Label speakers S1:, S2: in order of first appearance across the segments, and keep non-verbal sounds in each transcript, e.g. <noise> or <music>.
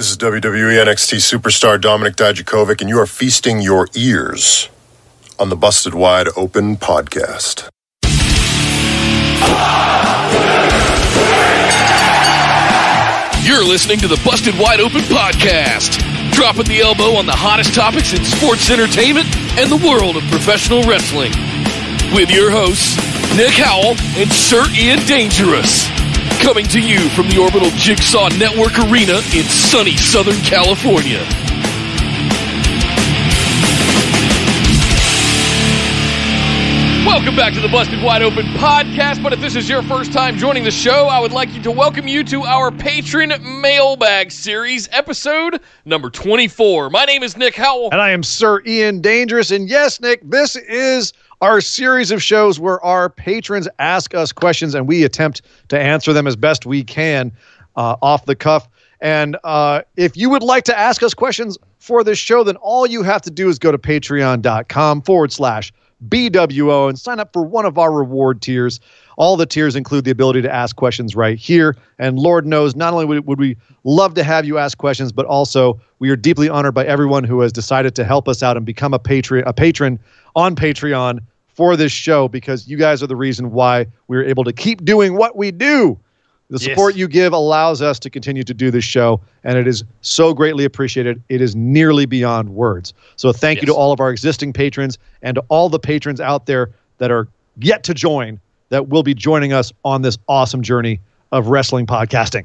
S1: This is WWE NXT superstar Dominic Dijakovic, and you are feasting your ears on the Busted Wide Open podcast.
S2: You're listening to the Busted Wide Open podcast, dropping the elbow on the hottest topics in sports entertainment and the world of professional wrestling. With your hosts, Nick Howell and Sir Ian Dangerous. Coming to you from the Orbital Jigsaw Network Arena in sunny Southern California. Welcome back to the Busted Wide Open podcast. But if this is your first time joining the show, I would like you to welcome you to our patron mailbag series, episode number 24. My name is Nick Howell.
S3: And I am Sir Ian Dangerous. And yes, Nick, this is our series of shows where our patrons ask us questions and we attempt to answer them as best we can uh, off the cuff. And uh, if you would like to ask us questions for this show, then all you have to do is go to patreon.com forward slash BWO and sign up for one of our reward tiers. All the tiers include the ability to ask questions right here. And Lord knows, not only would, we love to have you ask questions, but also we are deeply honored by everyone who has decided to help us out and become a patron, a patron on Patreon for this show because you guys are the reason why we're able to keep doing what we do. The support
S2: Yes.
S3: you give allows us to continue to do this show, and it is so greatly appreciated. It is nearly beyond words. So, thank you to all of our existing patrons and to all the patrons out there that are yet to join that will be joining us on this awesome journey of wrestling podcasting.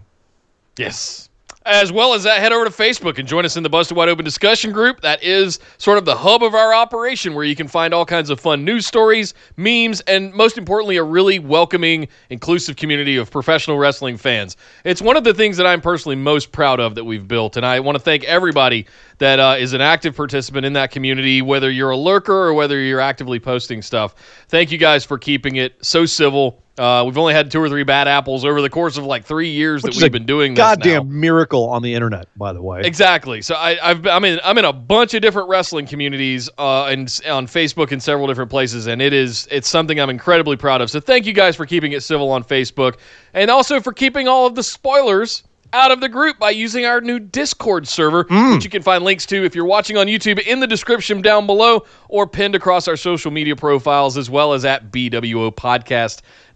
S2: Yes. As well as that, head over to Facebook and join us in the Busted Wide Open discussion group. That is sort of the hub of our operation where you can find all kinds of fun news stories, memes, and most importantly, a really welcoming, inclusive community of professional wrestling fans. It's one of the things that I'm personally most proud of that we've built. And I want to thank everybody that uh, is an active participant in that community, whether you're a lurker or whether you're actively posting stuff. Thank you guys for keeping it so civil. Uh, we've only had two or three bad apples over the course of like three years
S3: Which
S2: that we've been doing this now.
S3: Goddamn miracle on the internet, by the way.
S2: Exactly. So I, I've been- I'm in I'm in a bunch of different wrestling communities uh, and on Facebook and several different places, and it is it's something I'm incredibly proud of. So thank you guys for keeping it civil on Facebook, and also for keeping all of the spoilers out of the group by using our new Discord server, which you can find links to if you're watching on YouTube in the description down below or pinned across our social media profiles as well as at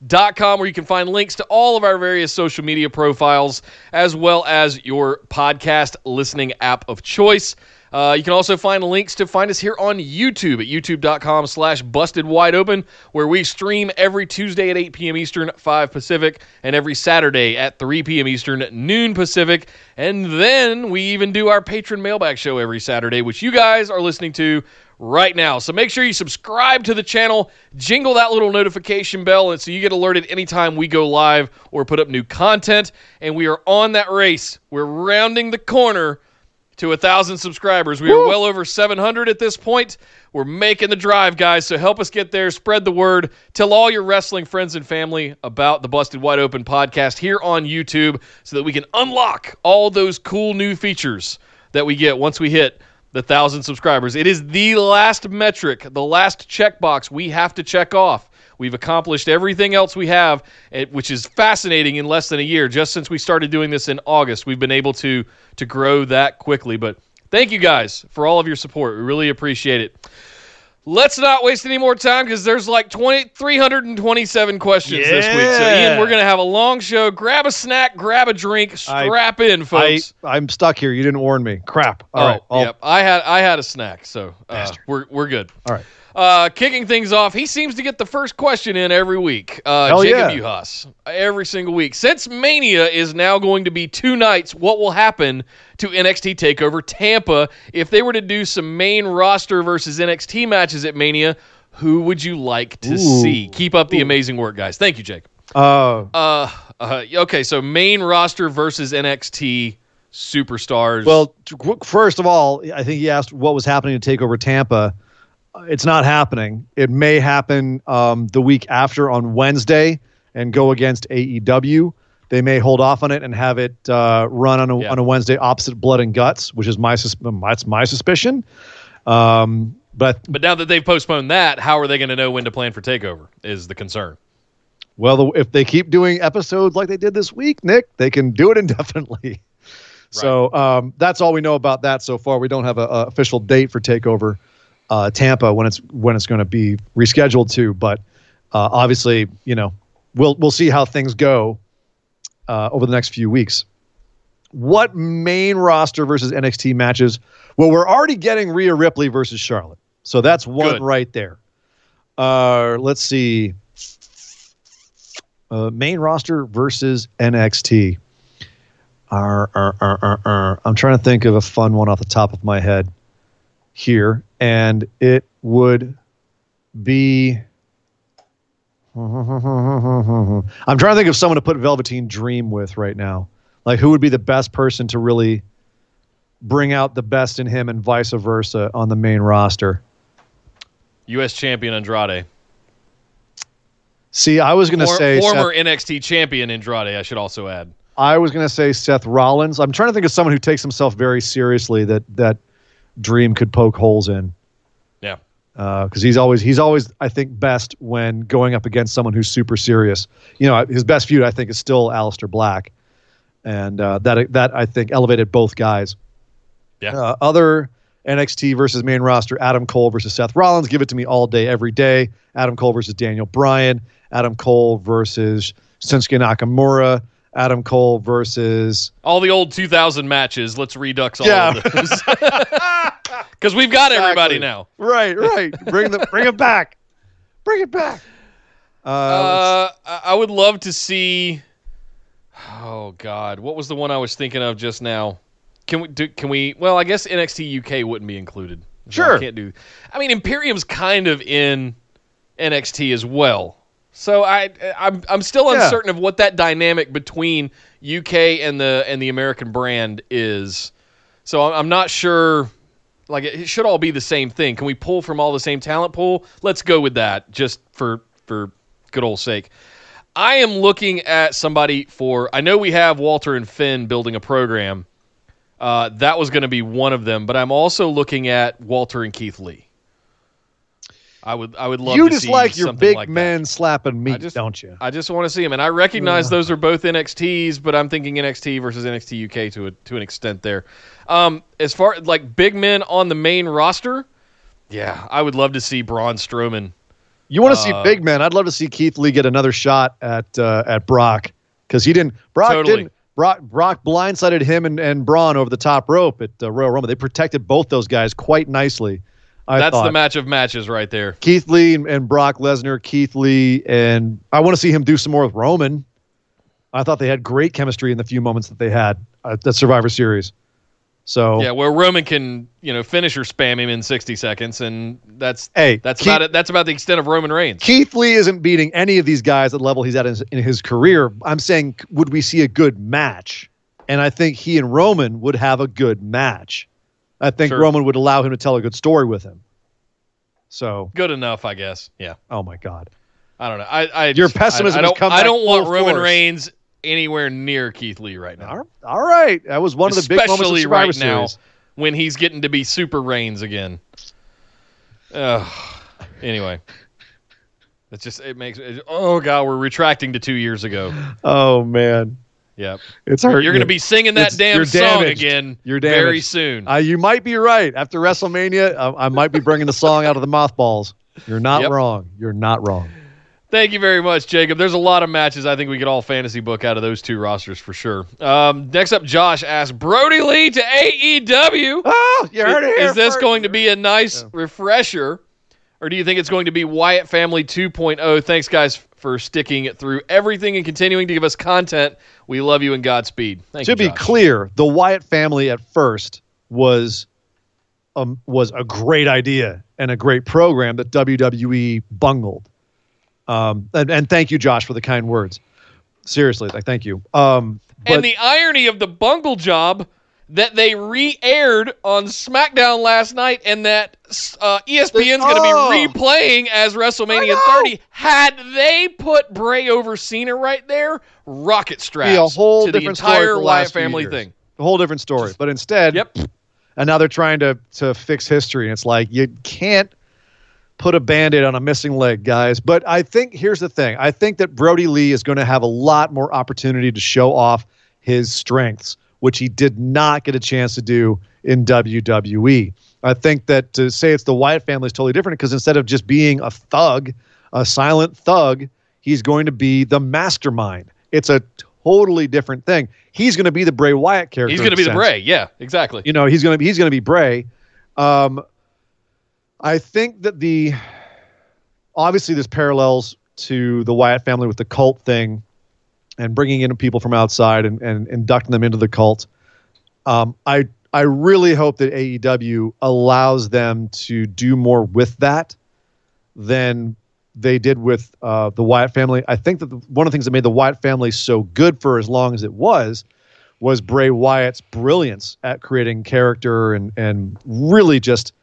S2: bwopodcast.com where you can find links to all of our various social media profiles as well as your podcast listening app of choice. Uh, you can also find links to find us here on YouTube at youtube.com slash busted wide open, where we stream every Tuesday at 8 p.m. Eastern, 5 Pacific, and every Saturday at 3 p.m. Eastern, noon Pacific. And then we even do our patron mailbag show every Saturday, which you guys are listening to right now. So make sure you subscribe to the channel, jingle that little notification bell, and so you get alerted anytime we go live or put up new content. And we are on that race. We're rounding the corner to a thousand subscribers. We are well over 700 at this point. We're making the drive, guys. So help us get there. Spread the word. Tell all your wrestling friends and family about the Busted Wide Open podcast here on YouTube so that we can unlock all those cool new features that we get once we hit the thousand subscribers. It is the last metric, the last checkbox we have to check off. We've accomplished everything else we have, eh, which is fascinating in less than a year. Just since we started doing this in August, we've been able to to grow that quickly. But thank you guys for all of your support. We really appreciate it. Let's not waste any more time because there's like 20, 327 questions this week. So,
S3: Yeah.
S2: Ian, we're going to have a long show. Grab a snack, grab a drink,
S3: I-
S2: strap in,
S3: I,
S2: folks.
S3: I'm stuck here. You didn't warn me. Crap. All
S2: oh,
S3: right. I'll-
S2: yep. I had I had a snack, so uh, we're we're good.
S3: All right.
S2: Uh, kicking things off, he seems to get the first question in every week. Uh, Jacob
S3: yeah.
S2: Uhas, every single week. Since Mania is now going to be two nights, what will happen to NXT Takeover Tampa if they were to do some main roster versus NXT matches at Mania? Who would you like to
S3: Ooh.
S2: see? Keep up the amazing work, guys. Thank you, Jake.
S3: Uh,
S2: Uh, uh, okay, so main roster versus NXT superstars.
S3: well, first of all, I think he asked what was happening to take over Tampa. It's not happening. It may happen um, the week after on Wednesday and go against AEW. They may hold off on it and have it uh, run on a,
S2: Yeah.
S3: on a Wednesday opposite Blood and Guts, which is my sus- that's my suspicion. Um, but
S2: but now that they've postponed that, how are they going to know when to plan for Takeover? Is the concern.
S3: Well, the, if they keep doing episodes like they did this week, Nick, they can do it <laughs> indefinitely. So um, that's all we know about that so far. We don't have a, a official date for Takeover uh, Tampa when it's when it's going to be rescheduled to, but uh, obviously, you know, we'll we'll see how things go uh, over the next few weeks. What main roster versus NXT matches? Well, we're already getting Rhea Ripley versus Charlotte, so that's one
S2: Good.
S3: right there. Uh, let's see. Uh, main roster versus NXT. Arr, arr, arr, arr, arr. I'm trying to think of a fun one off the top of my head here, and it would be. I'm trying to think of someone to put Velveteen Dream with right now. Like, who would be the best person to really bring out the best in him and vice versa on the main roster?
S2: U.S. champion Andrade.
S3: See, I was going to
S2: For-
S3: say
S2: former
S3: Seth,
S2: NXT champion Andrade, I should also add.
S3: I was going to say Seth Rollins. I'm trying to think of someone who takes himself very seriously that that Dream could poke holes in.
S2: Yeah.
S3: because he's always he's always I think best when going up against someone who's super serious. You know, his best feud I think is still Aleister Black, and uh, that that I think elevated both guys.
S2: Yeah.
S3: Uh, other NXT versus main roster: Adam Cole versus Seth Rollins. Give it to me all day, every day. Adam Cole versus Daniel Bryan. Adam Cole versus Shinsuke Nakamura. Adam Cole versus
S2: All the old 2000 matches. Let's redux all
S3: Yeah.
S2: of those. <laughs> <laughs> Because we've got everybody now.
S3: right, right. Bring the bring it back. Bring it back. Uh,
S2: Uh, I I would love to see. Oh God, what was the one I was thinking of just now? Can we do? Can we? Well, I guess NXT UK wouldn't be included. So
S3: Sure.
S2: I can't do. I mean, Imperium's kind of in NXT as well. So I, I'm, I'm still
S3: Yeah.
S2: uncertain of what that dynamic between UK and the and the American brand is. So I'm- I'm not sure. Like it should all be the same thing. Can we pull from all the same talent pool? Let's go with that, just for for good old sake. I am looking at somebody for. I know we have Walter and Finn building a program. Uh, that was going to be one of them, but I'm also looking at Walter and Keith Lee. I would I would love
S3: you
S2: to
S3: just
S2: see
S3: like your big
S2: like
S3: men slapping meat,
S2: just-
S3: don't you?
S2: I just want to see him, and I recognize those are both NXTs, but I'm thinking NXT versus NXT UK to a, to an extent there. Um, as far like big men on the main roster, yeah, I would love to see Braun Strowman.
S3: You want to see
S2: Uh,
S3: big men? I'd love to see Keith Lee get another shot at uh, at Brock because he didn't. Brock
S2: Totally.
S3: didn't. Brock Brock blindsided him and, and Braun over the top rope at uh, Royal Rumble. They protected both those guys quite nicely. I
S2: That's
S3: thought.
S2: the match of matches right there.
S3: Keith Lee and, Brock Lesnar, Keith Lee, and I want to see him do some more with Roman. I thought they had great chemistry in the few moments that they had uh, at the Survivor Series. So
S2: Yeah, where Roman can you know finish or spam him in 60 seconds, and that's
S3: Hey,
S2: that's
S3: Keith-
S2: about it. That's about the extent of Roman Reigns.
S3: Keith Lee isn't beating any of these guys at the level he's at in his, in his career. I'm saying, would we see a good match? And I think he and Roman would have a good match. I think
S2: Sure.
S3: Roman would allow him to tell a good story with him. So,
S2: Good enough, I guess. Yeah,
S3: oh my God.
S2: I don't know. I, I
S3: Your pessimism
S2: I,
S3: has
S2: don't. I don't want Roman
S3: force.
S2: Reigns anywhere near Keith Lee right now.
S3: All- right. That was one of the big moments of
S2: especially
S3: Survivor
S2: right now
S3: Series.
S2: when he's getting to be Super Reigns again. Ugh. anyway, it's just it makes it, oh god we're retracting to two years ago.
S3: Oh, man.
S2: Yep,
S3: It's hard.
S2: you're going to be singing that
S3: It's-
S2: damn song again
S3: You're
S2: very soon.
S3: Uh, you might be right. After WrestleMania, I, I might be bringing the song out of the mothballs. You're not
S2: Yep.
S3: wrong. You're not wrong.
S2: Thank you very much, Jacob. There's a lot of matches I think we could all fantasy book out of those two rosters for sure. Um, next up, Josh asked Brodie Lee to AEW.
S3: Oh, you heard it here
S2: Is this
S3: first.
S2: going to be a nice refresher, or do you think it's going to be Wyatt Family 2.0? Thanks, guys, for sticking it through everything and continuing to give us content. We love you and Godspeed. Thank
S3: to
S2: you.
S3: be clear, the Wyatt family at first was um, was a great idea and a great program that WWE bungled. Um, and, and thank you, Josh, for the kind words. Seriously, like thank you. Um, but
S2: and the irony of the bungle job that they re-aired on SmackDown last night, and that uh, ESPN's going to
S3: Oh.
S2: be replaying as WrestleMania 30. Had they put Bray over Cena right there, rocket straps
S3: be a whole
S2: to
S3: different story
S2: entire
S3: the
S2: Wyatt family thing.
S3: a whole different story. But instead,
S2: Yep.
S3: and now they're trying to to fix history. And it's like you can't put a band-aid on a missing leg, guys. But I think here's the thing. I think that Brodie Lee is going to have a lot more opportunity to show off his strengths which he did not get a chance to do in WWE. I think that to say it's the Wyatt family is totally different because instead of just being a thug, a silent thug, he's going to be the mastermind. It's a totally different thing. He's going to be the Bray Wyatt character.
S2: He's going to be the. Bray. Yeah, exactly.
S3: You know, he's going to be he's going to be Bray. Um, I think that the obviously there's parallels to the Wyatt family with the cult thing and bringing in people from outside and, and inducting them into the cult. Um, I I really hope that AEW allows them to do more with that than they did with uh, the Wyatt family. I think that the, one of the things that made the Wyatt family so good for as long as it was was Bray Wyatt's brilliance at creating character and and really just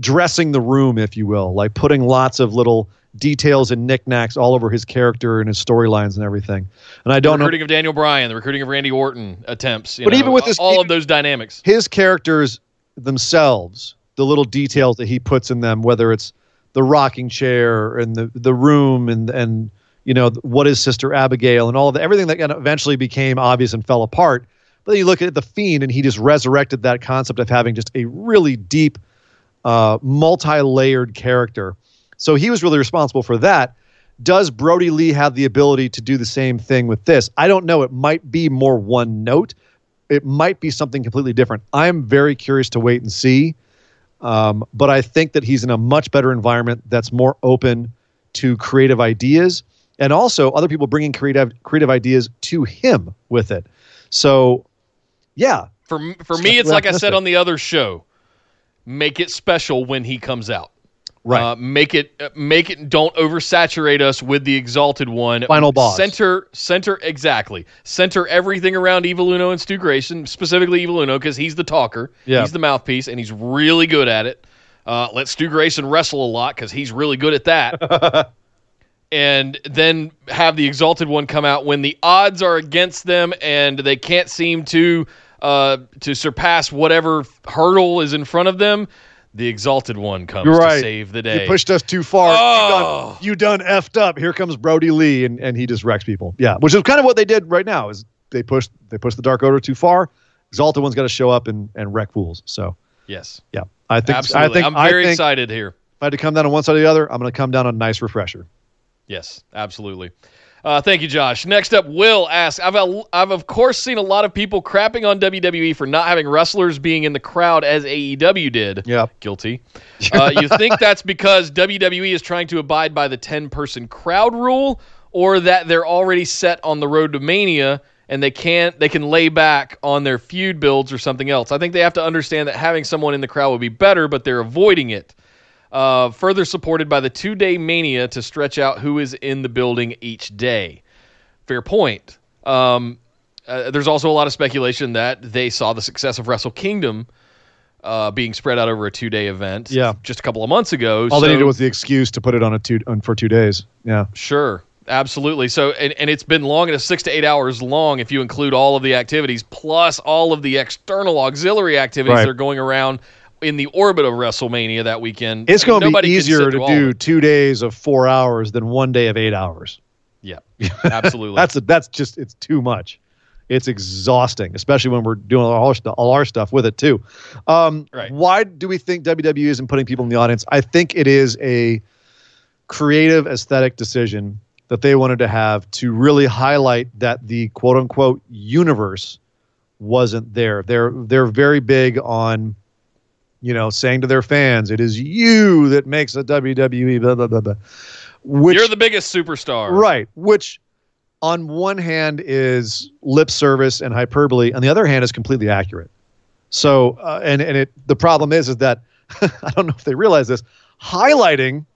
S3: dressing the room, if you will, like putting lots of little details and knickknacks all over his character and his storylines and everything. And I don't know The
S2: recruiting of Daniel Bryan, the recruiting of Randy Orton attempts. you
S3: But
S2: know,
S3: even with this-
S2: all of those dynamics.
S3: his characters themselves, the little details that he puts in them, whether it's the rocking chair and the the room and and you know what is Sister Abigail and all of the, everything that eventually became obvious and fell apart. But then you look at the Fiend, and he just resurrected that concept of having just a really deep, uh, multi-layered character. So he was really responsible for that. Does Brodie Lee have the ability to do the same thing with this? I don't know. It might be more one note. It might be something completely different. I'm very curious to wait and see. Um, but I think that he's in a much better environment that's more open to creative ideas and also other people bringing creative creative ideas to him with it. So, yeah,
S2: For for me, it's like I said on the other show. Make it special when he comes out.
S3: Right.
S2: Uh, make it uh, make it don't oversaturate us with the exalted one.
S3: Final boss.
S2: Center center exactly. Center everything around Evil Uno and Stu Grayson, specifically Evil Uno because he's the talker.
S3: Yeah.
S2: He's the mouthpiece and he's really good at it. Uh, let Stu Grayson wrestle a lot because he's really good at that. <laughs> and then have the exalted one come out when the odds are against them and they can't seem to uh, to surpass whatever hurdle is in front of them. The exalted one comes
S3: You're
S2: to save the day.
S3: You pushed us too far.
S2: Oh.
S3: You, done, oh. you done effed up. Here comes Brodie Lee, and, and he just wrecks people. Yeah, which is kind of what they did right now. Is they pushed they pushed the Dark Order too far. Exalted one's got to show up and, and wreck fools. So
S2: yes,
S3: yeah, I think
S2: absolutely.
S3: I think
S2: I'm very
S3: think
S2: excited here.
S3: if I had to come down on one side or the other, I'm going to come down on a nice refresher.
S2: Yes, absolutely. Uh, thank you, Josh. Next up, Will asks I've, I've, of course, seen a lot of people crapping on WWE for not having wrestlers being in the crowd as AEW did.
S3: Yeah.
S2: Guilty. Uh, <laughs> you think that's because WWE is trying to abide by the 10 person crowd rule, or that they're already set on the road to Mania and they can't they can lay back on their feud builds or something else? I think they have to understand that having someone in the crowd would be better, but they're avoiding it uh, further supported by the two day mania to stretch out who is in the building each day. Fair point. Um, uh, there's also a lot of speculation that they saw the success of Wrestle Kingdom uh, being spread out over a two day event.
S3: Yeah.
S2: just a couple of months ago.
S3: All
S2: so,
S3: they needed was the excuse to put it on a two on for two days. Yeah,
S2: sure, absolutely. So, and, and it's been long enough, six to eight hours long, if you include all of the activities plus all of the external auxiliary activities
S3: Right.
S2: that are going around in the orbit of WrestleMania that weekend.
S3: it's going to be easier to
S2: through all of
S3: do two days of four hours than one day of eight hours.
S2: Yeah, <laughs> absolutely.
S3: That's that's just it's too much. It's exhausting, especially when we're doing all our, all our stuff with it too. Um,
S2: Right.
S3: Why do we think WWE isn't putting people in the audience? I think it is a creative aesthetic decision that they wanted to have to really highlight that the quote unquote universe wasn't there. They're they're very big on you know saying to their fans, "It is you that makes a WWE." Blah blah blah blah. Which
S2: You're the biggest superstar.
S3: Right. Which, on one hand, is lip service and hyperbole. On the other hand, is completely accurate. So, uh, and and it the problem is is that <laughs> I don't know if they realize this. Highlighting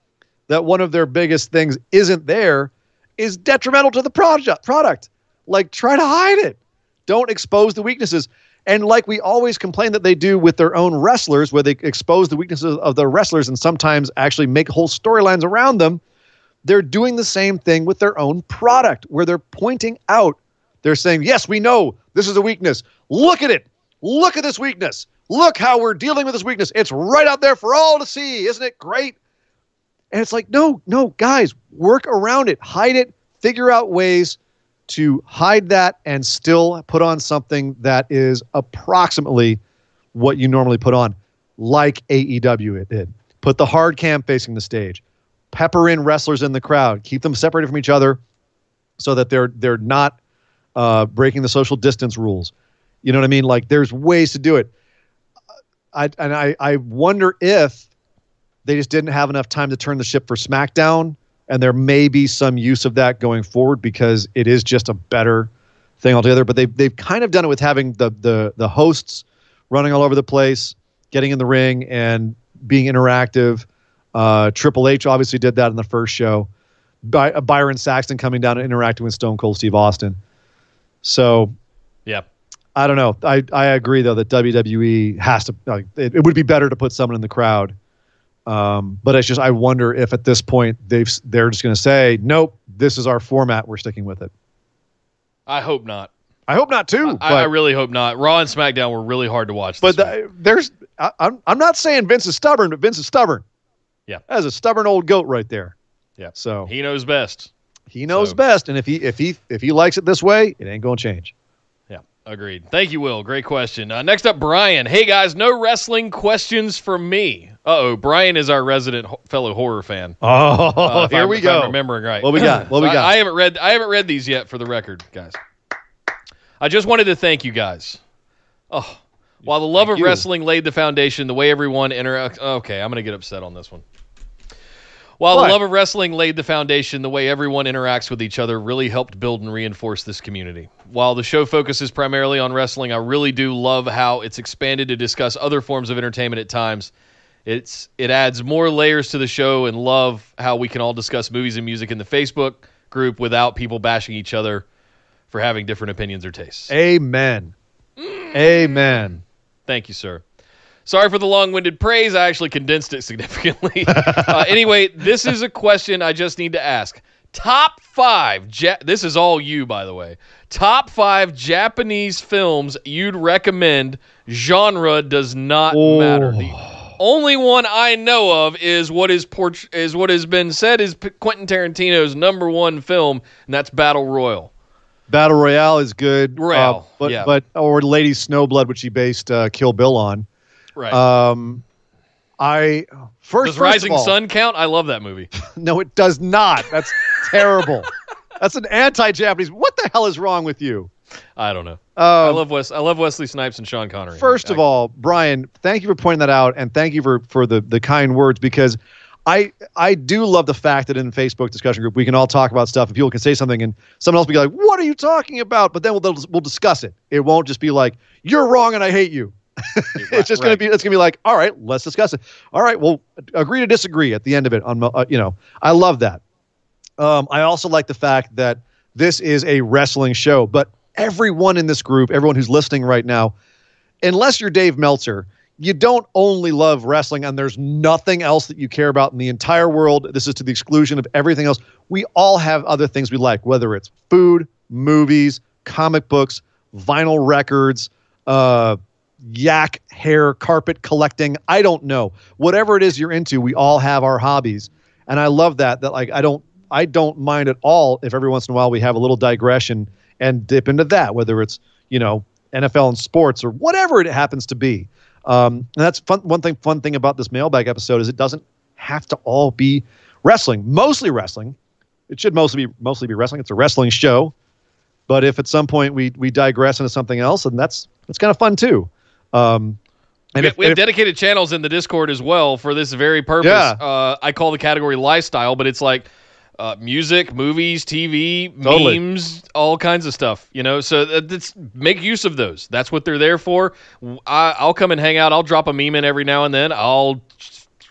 S3: that one of their biggest things isn't there is detrimental to the project product. Like, try to hide it. Don't expose the weaknesses. And like we always complain that they do with their own wrestlers, where they expose the weaknesses of their wrestlers and sometimes actually make whole storylines around them they're doing the same thing with their own product where they're pointing out they're saying yes we know this is a weakness. Look at it. Look at this weakness. Look how we're dealing with this weakness. It's right out there for all to see. Isn't it great? And it's like no no guys work around it. Hide it. Figure out ways to hide that and still put on something that is approximately what you normally put on, like AEW it did. Put the hard cam facing the stage, pepper in wrestlers in the crowd, keep them separated from each other, so that they're they're not uh, breaking the social distance rules. You know what I mean? Like there's ways to do it. I and I I wonder if they just didn't have enough time to turn the ship for SmackDown, and there may be some use of that going forward because it is just a better thing altogether. But they've they've kind of done it with having the the the hosts running all over the place, getting in the ring and being interactive. Uh, Triple H obviously did that in the first show. By, uh, Byron Saxton coming down and interacting with Stone Cold Steve Austin. So
S2: Yeah.
S3: I don't know. I, I agree though that WWE has to. Like, it, it would be better to put someone in the crowd. Um, but it's just I wonder if at this point they've they're just going to say nope, this is our format. We're sticking with it.
S2: I hope not.
S3: I hope not too.
S2: I,
S3: but
S2: I really hope not. Raw and SmackDown were really hard to watch.
S3: but
S2: this
S3: the, there's I, I'm I'm not saying Vince is stubborn, but Vince is stubborn.
S2: Yeah.
S3: that's a stubborn old goat right there.
S2: Yeah.
S3: So
S2: he knows best.
S3: he knows
S2: so-
S3: best, and if he if he if he likes it this way, it ain't going to change.
S2: Agreed. Thank you, Will. Great question. Uh, next up, Brian. Hey guys, no wrestling questions for me. Uh oh, Brian is our resident ho- fellow horror fan.
S3: Oh, <laughs>
S2: Uh,
S3: here
S2: I'm-
S3: we go.
S2: I'm remembering right.
S3: What we got? What we
S2: I-
S3: got?
S2: I, haven't read. I haven't read these yet for the record, guys. I just wanted to thank you guys. Oh, while the love
S3: Thank
S2: of
S3: you.
S2: wrestling laid the foundation, the way everyone interacts. Okay, I'm gonna get upset on this one. While
S3: What?
S2: the love of wrestling laid the foundation, the way everyone interacts with each other really helped build and reinforce this community. While the show focuses primarily on wrestling, I really do love how it's expanded to discuss other forms of entertainment at times. It's it adds more layers to the show and love how we can all discuss movies and music in the Facebook group without people bashing each other for having different opinions or tastes.
S3: Amen. Amen.
S2: Thank you, sir. Sorry for the long winded praise. I actually condensed it significantly. <laughs> uh, anyway, this is a question I just need to ask. Top five, ja- this is all you, by the way. Top five Japanese films you'd recommend. Genre does not
S3: Oh.
S2: matter. The only one I know of is what is port- is what has been said is P- Quentin Tarantino's number one film, and that's Battle Royale.
S3: Battle Royale is good.
S2: Royale,
S3: uh, but
S2: yeah.
S3: but or Lady Snowblood, which he based uh, Kill Bill on.
S2: Right.
S3: Um, I first
S2: Does
S3: first
S2: Rising
S3: all,
S2: Sun count? I love that movie. <laughs>
S3: No, it does not. That's <laughs> terrible. That's an anti-Japanese. What the hell is wrong with you?
S2: I don't know. I
S3: Um,
S2: love Wes. I love Wesley Snipes and Sean Connery.
S3: First of
S2: I-
S3: all, Brian, thank you for pointing that out, and thank you for for the the kind words because I I do love the fact that in Facebook discussion group we can all talk about stuff and people can say something and someone else will be like, "What are you talking about?" But then we'll we'll discuss it. It won't just be like, "You're wrong and I hate you." <laughs> it's just going to be it's going to be like, "All right, let's discuss it." All right, well, agree to disagree at the end of it. On uh, you know, I love that. Um, I also like the fact that this is a wrestling show, but everyone in this group, everyone who's listening right now, unless you're Dave Meltzer, you don't only love wrestling and there's nothing else that you care about in the entire world. This is to the exclusion of everything else. We all have other things we like, whether it's food, movies, comic books, vinyl records, uh, yak hair, carpet collecting. I don't know. Whatever it is you're into, we all have our hobbies. And I love that, that like, I don't, I don't mind at all if every once in a while we have a little digression and dip into that, whether it's, you know, NFL and sports or whatever it happens to be. Um, and that's fun. One thing, fun thing about this mailbag episode is it doesn't have to all be wrestling. Mostly wrestling. It should mostly be mostly be wrestling. It's a wrestling show. But if at some point we we digress into something else, and that's that's kind of fun too. Um, and
S2: we,
S3: if,
S2: we have
S3: if-
S2: dedicated channels in the Discord as well for this very purpose.
S3: Yeah.
S2: Uh, I call the category lifestyle, but it's like uh, music, movies, TV,
S3: Totally.
S2: memes, all kinds of stuff. You know, so that's make use of those. That's what they're there for. I, I'll come and hang out. I'll drop a meme in every now and then. I'll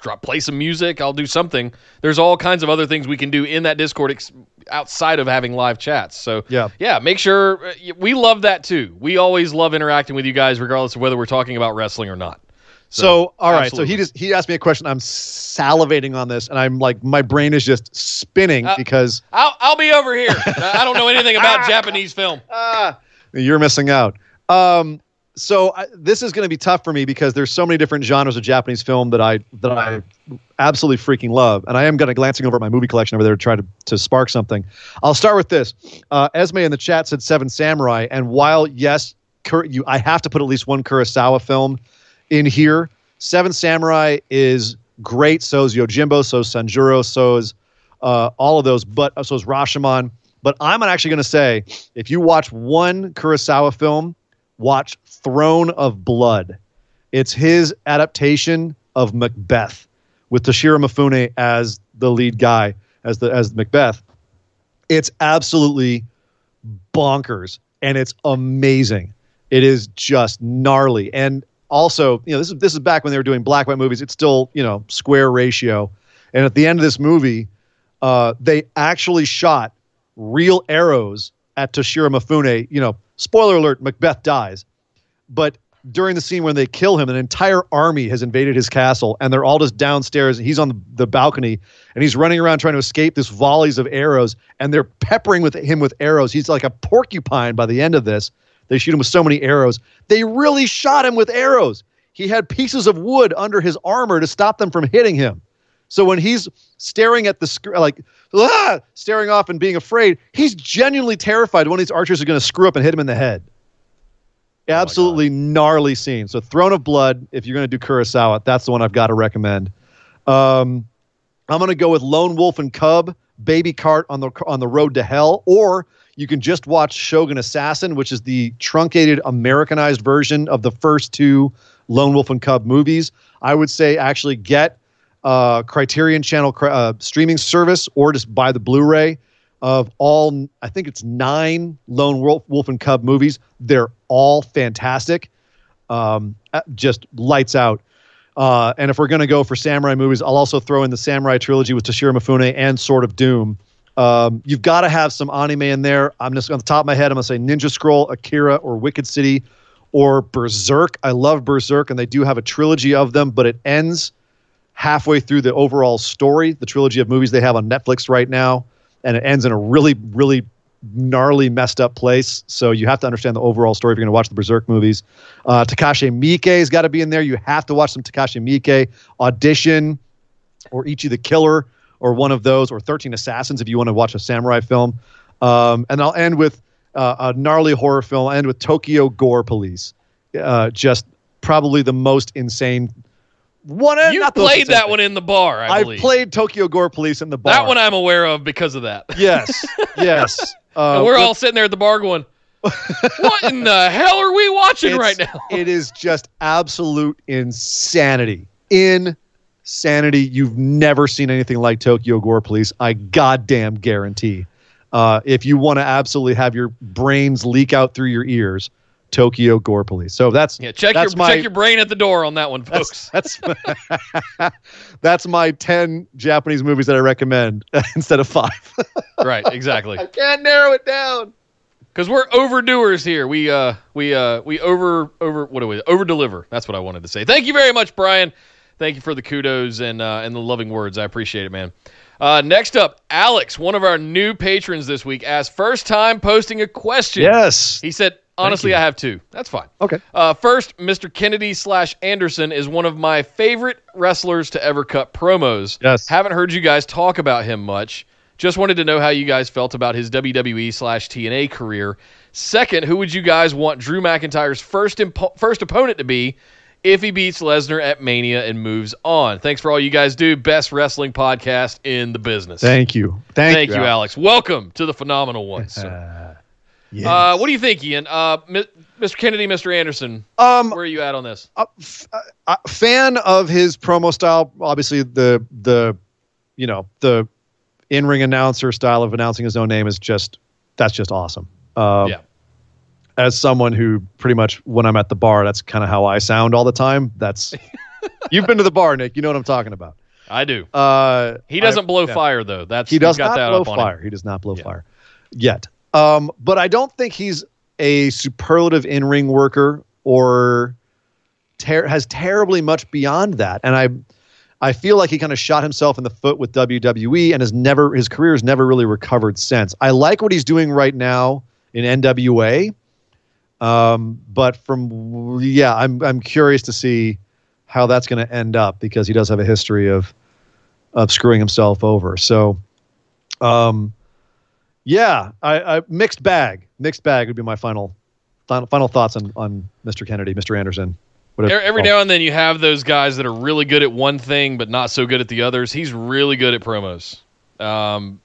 S2: drop play some music. I'll do something. There's all kinds of other things we can do in that Discord ex- outside of having live chats. So
S3: Yeah.
S2: yeah. Make sure uh, we love that too. We always love interacting with you guys, regardless of whether we're talking about wrestling or not.
S3: So, all right. So he just he asked me a question. I'm salivating on this, and I'm like, my brain is just spinning
S2: Uh,
S3: because
S2: I'll I'll be over here. I I don't know anything about <laughs> Japanese film.
S3: ah, you're missing out. Um, so I, this is going to be tough for me because there's so many different genres of Japanese film that I that I absolutely freaking love, and I am going to glancing over at my movie collection over there to try to to spark something. I'll start with this. Uh, Esme in the chat said Seven Samurai, and while yes, Kur- you I have to put at least one Kurosawa film in here. Seven Samurai is great. So is Yojimbo. So is Sanjuro. So is uh, all of those. But uh, so is Rashomon. But I'm actually going to say if you watch one Kurosawa film, watch Throne of Blood. It's his adaptation of Macbeth with Toshiro Mifune as the lead guy, as the as Macbeth. It's absolutely bonkers and it's amazing. It is just gnarly. And also, you know, this is this is back when they were doing black white movies. It's still, you know, square ratio. And at the end of this movie, uh, they actually shot real arrows at Toshiro Mifune. You know, spoiler alert: Macbeth dies. But during the scene when they kill him, an entire army has invaded his castle, and they're all just downstairs. He's on the, the balcony, and he's running around trying to escape this volleys of arrows, and they're peppering with him with arrows. He's like a porcupine by the end of this. They shoot him with so many arrows. They really shot him with arrows. He had pieces of wood under his armor to stop them from hitting him. So when he's staring at the screen, like ah, staring off and being afraid, he's genuinely terrified one of these archers is going to screw up and hit him in the head. Absolutely gnarly scene. So Throne of Blood, if you're going to do Kurosawa, that's the one I've got to recommend. Um, I'm going to go with Lone Wolf and Cub, Baby Cart on the on the Road to Hell, or you can just watch Shogun Assassin, which is the truncated Americanized version of the first two Lone Wolf and Cub movies. I would say actually get uh, Criterion Channel uh, streaming service or just buy the Blu-ray of all. I think it's nine Lone Wolf, Wolf and Cub movies. They're all fantastic, um, uh, just lights out. Uh, and if we're going to go for samurai movies, I'll also throw in the Samurai trilogy with Toshiro Mifune and Sword of Doom. Um, you've got to have some anime in there. I'm just on the top of my head. I'm going to say Ninja Scroll, Akira, or Wicked City, or Berserk. I love Berserk, and they do have a trilogy of them, but it ends halfway through the overall story, the trilogy of movies they have on Netflix right now, and it ends in a really, really gnarly, messed up place. So you have to understand the overall story if you're going to watch the Berserk movies. Uh, Takashi Miike's got to be in there. You have to watch some Takashi Miike. Audition or Ichi the Killer or one of those, or 13 Assassins if you want to watch a samurai film. Um, and I'll end with uh, a gnarly horror film. I'll end with Tokyo Gore Police. Uh, just probably the most insane one.
S2: You played that one in the bar, I,
S3: I played Tokyo Gore Police in the bar.
S2: that one I'm aware of because of that.
S3: Yes, <laughs> yes. Uh,
S2: and we're
S3: but
S2: all sitting there at the bar going, what in the hell are we watching right now? <laughs>
S3: it is just absolute insanity. Insanity. You've never seen anything like Tokyo Gore Police. I goddamn guarantee. Uh, if you want to absolutely have your brains leak out through your ears, Tokyo Gore Police. So that's
S2: yeah, check
S3: that's
S2: your
S3: my,
S2: check your brain at the door on that one, folks. <laughs>
S3: That's that's, <laughs> that's my ten Japanese movies that I recommend <laughs> instead of five.
S2: right, exactly.
S3: I can't narrow it down.
S2: Because we're overdoers here. We uh we uh we over over what do we over deliver. That's what I wanted to say. Thank you very much, Brian. Thank you for the kudos and uh, and the loving words. I appreciate it, man. Uh, next up, Alex, one of our new patrons this week, asked first time posting a question.
S3: Yes.
S2: He said, honestly. I have two. That's fine.
S3: Okay.
S2: Uh, first, Mr. Kennedy slash Anderson is one of my favorite wrestlers to ever cut promos.
S3: Yes.
S2: Haven't heard you guys talk about him much. Just wanted to know how you guys felt about his WWE slash TNA career. Second, who would you guys want Drew McIntyre's first impo- first opponent to be if he beats Lesnar at Mania and moves on? Thanks for all you guys do. Best wrestling podcast in the business.
S3: Thank you. Thank,
S2: Thank you, Alex. Welcome to the phenomenal ones. <laughs>
S3: Yes.
S2: Uh, what do you think, Ian? Uh, Mr. Kennedy, Mr. Anderson,
S3: um,
S2: where are you at on this?
S3: a f- a fan of his promo style. Obviously, the the you know the in ring announcer style of announcing his own name is just that's just awesome. Uh,
S2: Yeah.
S3: As someone who pretty much when I'm at the bar, that's kind of how I sound all the time. That's <laughs> you've been to the bar, Nick. You know what I'm talking about.
S2: I do.
S3: Uh,
S2: He doesn't
S3: I-
S2: blow
S3: yeah.
S2: fire though. That's
S3: He does not
S2: that
S3: blow
S2: up on
S3: fire.
S2: him.
S3: He does not blow
S2: Yeah.
S3: fire yet. Um, but I don't think he's a superlative in ring worker or ter- has terribly much beyond that. And I, I feel like he kind of shot himself in the foot with WWE and has never his career has never really recovered since. I like what he's doing right now in NWA. Um, but from yeah, I'm I'm curious to see how that's going to end up because he does have a history of of screwing himself over. So, um, yeah, I, I mixed bag. Mixed bag would be my final final, final thoughts on on Mr. Kennedy, Mr. Anderson.
S2: Whatever. Every now and then you have those guys that are really good at one thing but not so good at the others. He's really good at promos. Um,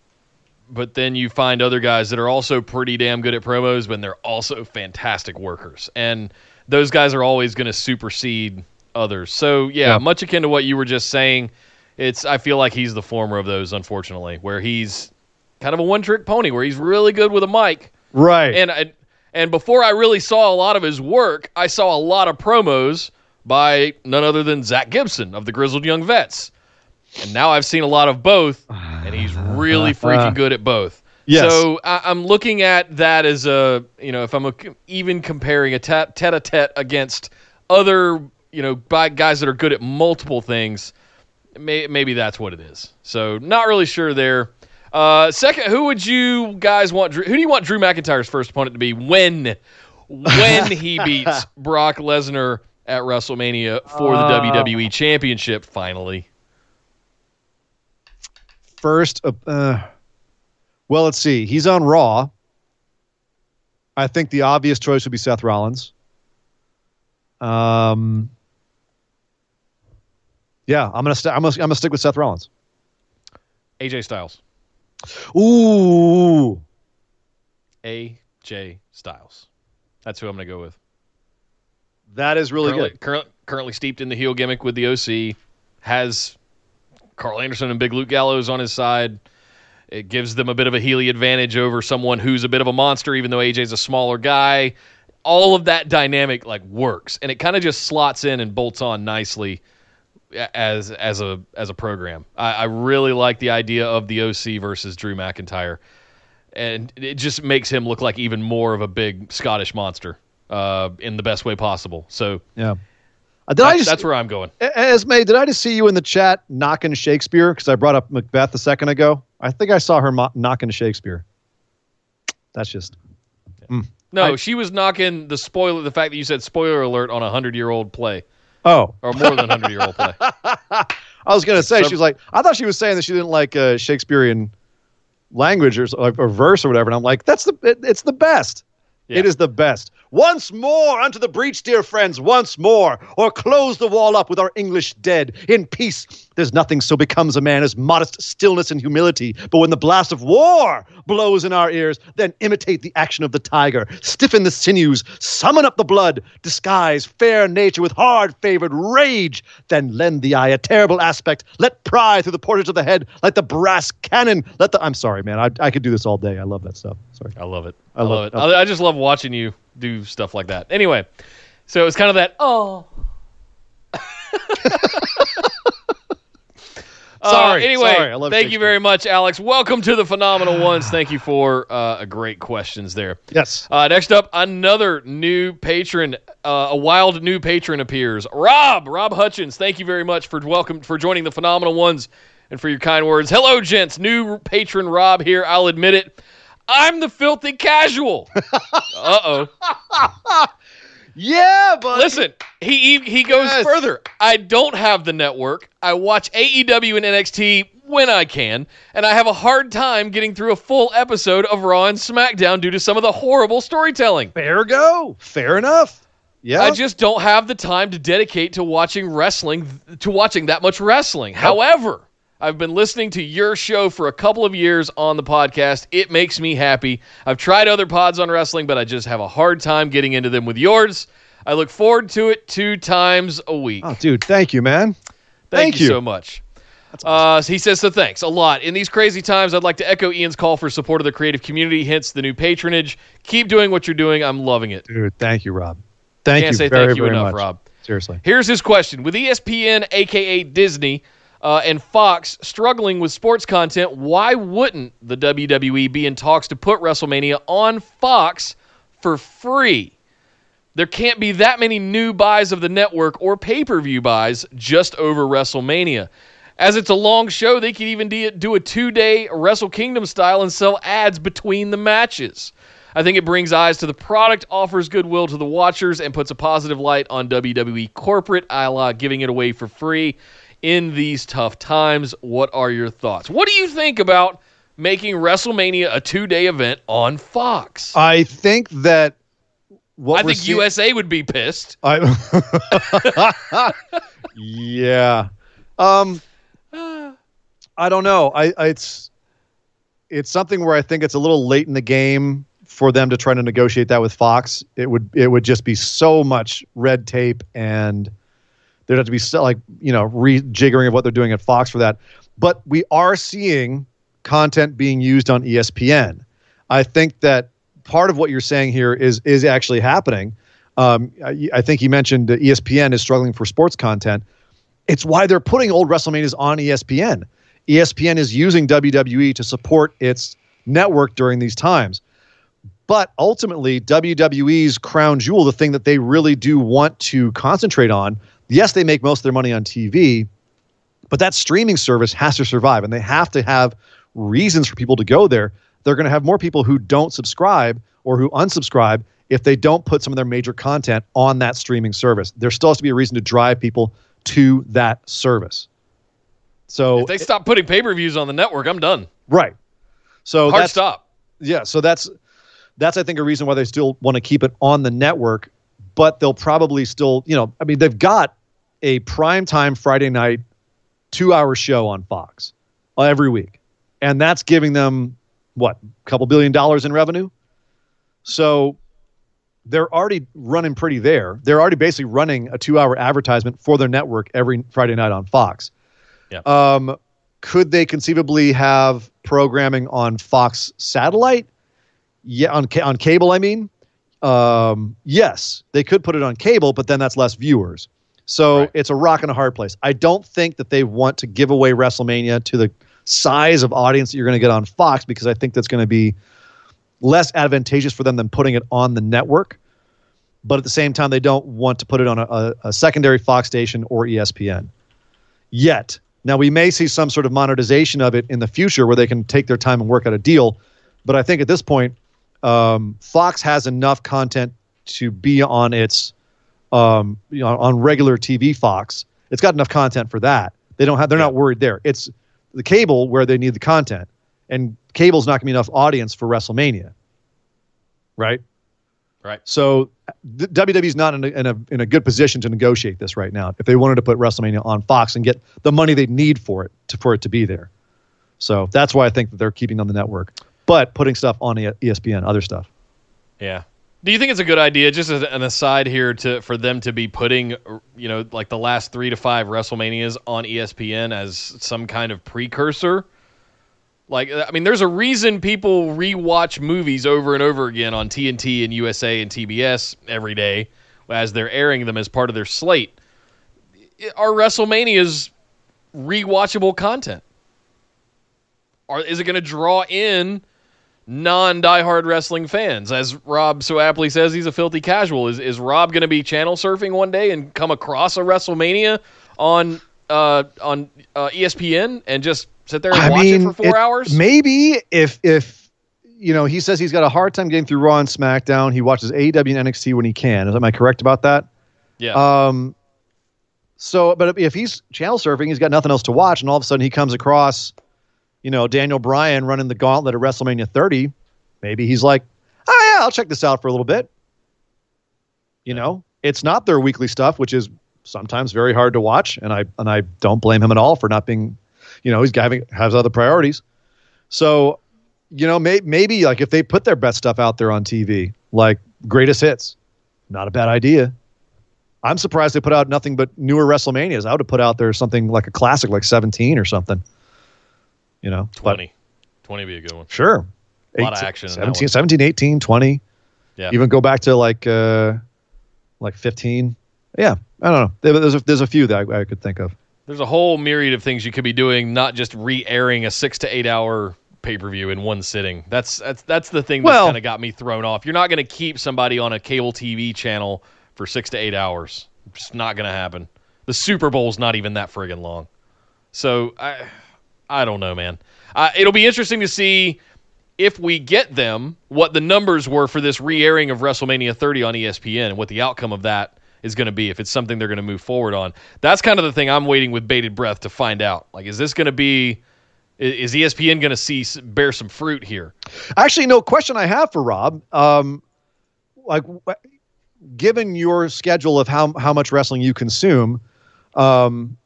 S2: but then you find other guys that are also pretty damn good at promos, but they're also fantastic workers. And those guys are always going to supersede others. So yeah, yeah, much akin to what you were just saying. It's I feel like he's the former of those, unfortunately, where he's kind of a one-trick pony, where he's really good with a mic,
S3: right?
S2: And I, and before I really saw a lot of his work, I saw a lot of promos by none other than Zach Gibson of the Grizzled Young Vets. And now I've seen a lot of both, and he's really <sighs> freaking good at both.
S3: Yes.
S2: So I, am looking at that as a, you know, if I'm a, even comparing a tete a tete against other, you know, by guys that are good at multiple things, may, maybe that's what it is. So not really sure there. Uh, second, who would you guys want? Who do you want Drew McIntyre's first opponent to be when when he <laughs> beats Brock Lesnar at WrestleMania for the uh, WWE Championship? Finally,
S3: first, uh, uh, well, let's see. He's on Raw. I think the obvious choice would be Seth Rollins. Um, yeah, I'm gonna st- I'm gonna, I'm gonna stick with Seth Rollins.
S2: AJ Styles.
S3: Ooh.
S2: AJ Styles. That's who I'm going to go with.
S3: That is really
S2: currently,
S3: good.
S2: Currently, currently steeped in the heel gimmick with the OC, has Karl Anderson and Big Luke Gallows on his side. It gives them a bit of a Healy advantage over someone who's a bit of a monster, even though AJ's a smaller guy. All of that dynamic like works, and it kind of just slots in and bolts on nicely as as a as a program. I, I really like the idea of the OC versus Drew McIntyre, and it just makes him look like even more of a big Scottish monster uh, in the best way possible. So
S3: yeah.
S2: Uh, did I just, that's where I'm going.
S3: Esme, did I just see you in the chat knocking Shakespeare? Because I brought up Macbeth a second ago. I think I saw her mo- knocking Shakespeare. That's just.
S2: Mm. No, I, she was knocking the spoiler. The fact that you said spoiler alert on a hundred year old play.
S3: Oh,
S2: or more than hundred year old play. <laughs>
S3: I was gonna say so, she was like I thought she was saying that she didn't like uh, Shakespearean language or, or verse or whatever, and I'm like that's the it, it's the best. Yeah. It is the best. Once more unto the breach, dear friends, once more, or close the wall up with our English dead. In peace, there's nothing so becomes a man as modest stillness and humility. But when the blast of war blows in our ears, then imitate the action of the tiger, stiffen the sinews, summon up the blood, disguise fair nature with hard favored rage, then lend the eye a terrible aspect, let pry through the portage of the head like the brass cannon. Let the I'm sorry, man. I, I could do this all day. I love that stuff. Sorry.
S2: I love it. I, I love, love it. I, I just love watching you do stuff like that. Anyway, so it was kind of that oh. <laughs>
S3: sorry.
S2: Uh, anyway,
S3: sorry.
S2: thank you very much, Alex. Welcome to the Phenomenal Ones. Thank you for uh, great questions there.
S3: Yes.
S2: Uh, next up, another new patron, uh, a wild new patron appears. Rob, Rob Hutchins. Thank you very much for welcome for joining the Phenomenal Ones and for your kind words. Hello, gents. New patron Rob here. I'll admit it. I'm the filthy casual. <laughs> uh oh.
S3: Yeah, but
S2: listen, he he goes yes. further. I don't have the network. I watch AEW and NXT when I can, and I have a hard time getting through a full episode of Raw and SmackDown due to some of the horrible storytelling.
S3: Fair go. Fair enough. Yeah.
S2: I just don't have the time to dedicate to watching wrestling to watching that much wrestling. However, I've been listening to your show for a couple of years on the podcast. It makes me happy. I've tried other pods on wrestling, but I just have a hard time getting into them with yours. I look forward to it two times a week.
S3: Oh, dude, thank you, man.
S2: Thank, thank you, you, so much. Awesome. Uh, he says so. Thanks a lot. In these crazy times, I'd like to echo Ian's call for support of the creative community. Hence the new patronage. Keep doing what you're doing. I'm loving it,
S3: dude. Thank you, Rob. Thank
S2: Can't
S3: you
S2: say
S3: very,
S2: thank you enough,
S3: much.
S2: Rob.
S3: Seriously.
S2: Here's his question: With ESPN, aka Disney, uh, and Fox struggling with sports content, why wouldn't the WWE be in talks to put WrestleMania on Fox for free? There can't be that many new buys of the network or pay per view buys just over WrestleMania. As it's a long show, they could even do a two day Wrestle Kingdom style and sell ads between the matches. I think it brings eyes to the product, offers goodwill to the watchers, and puts a positive light on WWE corporate, a la giving it away for free in these tough times. What are your thoughts? What do you think about making WrestleMania a two day event on Fox?
S3: I think that what
S2: I think
S3: seeing-
S2: USA would be pissed. <laughs>
S3: I, yeah. Um, I don't know. I, I it's it's something where I think it's a little late in the game for them to try to negotiate that with Fox. It would it would just be so much red tape and there'd have to be like you know rejiggering of what they're doing at Fox for that. But we are seeing content being used on ESPN. I think that part of what you're saying here is is actually happening. Um, I, I think you mentioned ESPN is struggling for sports content. It's why they're putting old WrestleManias on ESPN. ESPN is using WWE to support its network during these times. But ultimately, WWE's crown jewel, the thing that they really do want to concentrate on, yes, they make most of their money on TV, but that streaming service has to survive and they have to have reasons for people to go there. They're going to have more people who don't subscribe or who unsubscribe if they don't put some of their major content on that streaming service. There still has to be a reason to drive people to that service. So,
S2: If they stop putting pay per views on the network, I'm done.
S3: right. So
S2: Hard
S3: that's,
S2: stop.
S3: yeah, so that's that's I think a reason why they still want to keep it on the network, but they'll probably still, you know, I mean, they've got a prime time Friday night two hour show on Fox uh, every week, and that's giving them what a couple billion dollars in revenue. So they're already running pretty there. They're already basically running a two hour advertisement for their network every Friday night on Fox.
S2: Yeah.
S3: Um, could they conceivably have programming on Fox satellite? Yeah, on on cable. I mean, um, yes, they could put it on cable, but then that's less viewers. So
S2: Right.
S3: it's a rock and a hard place. I don't think that they want to give away WrestleMania to the size of audience that you're going to get on Fox because I think that's going to be less advantageous for them than putting it on the network. But at the same time, they don't want to put it on a, a, a secondary Fox station or ESPN yet. Now, we may see some sort of monetization of it in the future where they can take their time and work out a deal. But I think at this point, um, Fox has enough content to be on its um, you know, on regular TV Fox. It's got enough content for that. They don't have. They're not worried there. It's the cable where they need the content, and cable's not going to be enough audience for WrestleMania. Right.
S2: Right.
S3: So WWE's not in a, in a in a good position to negotiate this right now. If they wanted to put WrestleMania on Fox and get the money they need for it to for it to be there, so that's why I think that they're keeping on the network, but putting stuff on ESPN, other stuff.
S2: Yeah. Do you think it's a good idea, just as an aside here, to for them to be putting, you know, like the last three to five WrestleManias on ESPN as some kind of precursor? Like, I mean, there's a reason people rewatch movies over and over again on TNT and USA and TBS every day as they're airing them as part of their slate. Are WrestleManias rewatchable content? Or is it going to draw in non diehard wrestling fans? As Rob so aptly says, he's a filthy casual. Is is Rob going to be channel surfing one day and come across a WrestleMania on uh, on uh, ESPN and just sit there and watch it for four
S3: it-
S2: hours?
S3: Maybe if if you know he says he's got a hard time getting through Raw and SmackDown. He watches AEW and NXT when he can. Am I correct about that?
S2: yeah,
S3: Um, so, but if he's channel surfing, he's got nothing else to watch, and all of a sudden he comes across, you know, Daniel Bryan running the gauntlet at WrestleMania 30. Maybe he's like, oh yeah, I'll check this out for a little bit. You know, it's not their weekly stuff, which is sometimes very hard to watch, and I and I don't blame him at all for not being, you know, he's having has other priorities. So, you know, may, maybe like if they put their best stuff out there on TV, like greatest hits, not a bad idea. I'm surprised they put out nothing but newer WrestleManias. I would have put out there something like a classic, like 17 or something. You know, but
S2: 20. 20 would be a good one.
S3: sure.
S2: A lot of action in
S3: 17, 17, 18, 20.
S2: Yeah.
S3: Even go back to like uh, like 15. Yeah, I don't know. There- There's a, there's a few that I, I could think of.
S2: There's a whole myriad of things you could be doing, not just re-airing a six to eight hour pay-per-view in one sitting. That's that's that's the thing that's
S3: Well-
S2: kind of got me thrown off. You're not going to keep somebody on a cable TV channel for six to eight hours. It's not going to happen. The Super Bowl's not even that friggin' long. So I I don't know, man. Uh, it'll be interesting to see if we get them, what the numbers were for this re-airing of WrestleMania 30 on ESPN and what the outcome of that is going to be if it's something they're going to move forward on. That's kind of the thing I'm waiting with bated breath to find out. Like, is this going to be? Is ESPN going to see bear some fruit here?
S3: Actually, no question I have for Rob. Um, like, given your schedule of how how much wrestling you consume, um,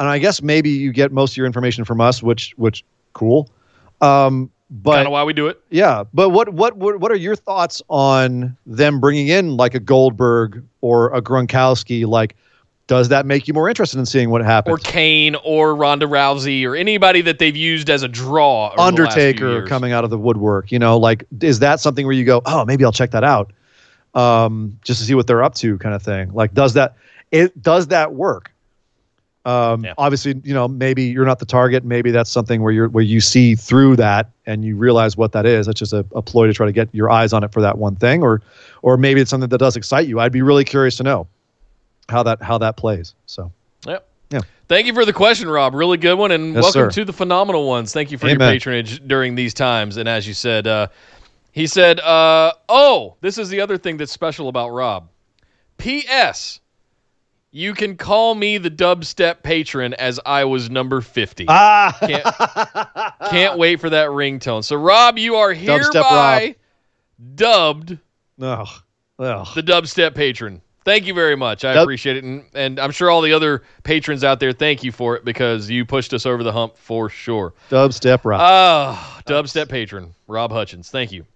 S3: and I guess maybe you get most of your information from us, which which cool. Um, but
S2: kind of why we do it.
S3: yeah, but what what what what are your thoughts on them bringing in like a Goldberg or a Gronkowski? Like, does that make you more interested in seeing what happens?
S2: Or Kane or Ronda Rousey or anybody that they've used as a draw. over the last few
S3: Undertaker coming out of the woodwork. You know, like is that something where you go, oh, maybe I'll check that out, um, just to see what they're up to, kind of thing. Like, does that it does that work? Um,
S2: Yeah.
S3: Obviously, you know, maybe you're not the target. Maybe that's something where you're where you see through that and you realize what that is. That's just a, a ploy to try to get your eyes on it for that one thing, or or maybe it's something that does excite you. I'd be really curious to know how that how that plays. So
S2: Yep.
S3: Yeah.
S2: Thank you for the question, Rob. Really good one, and
S3: Yes,
S2: welcome
S3: sir.
S2: to the phenomenal ones. Thank you for your patronage during these times. And as you said, uh, he said, uh, "Oh, this is the other thing that's special about Rob." P.S. You can call me the dubstep patron as I was number fifty.
S3: ah,
S2: Can't, can't wait for that ringtone. So, Rob, you are
S3: Dubstep
S2: hereby dubbed
S3: no, oh.
S2: the dubstep patron. Thank you very much. I
S3: Dub-
S2: appreciate it, and and I'm sure all the other patrons out there thank you for it because you pushed us over the hump for sure.
S3: dubstep rock.
S2: Ah, dubstep patron Rob Hutchins. Thank you.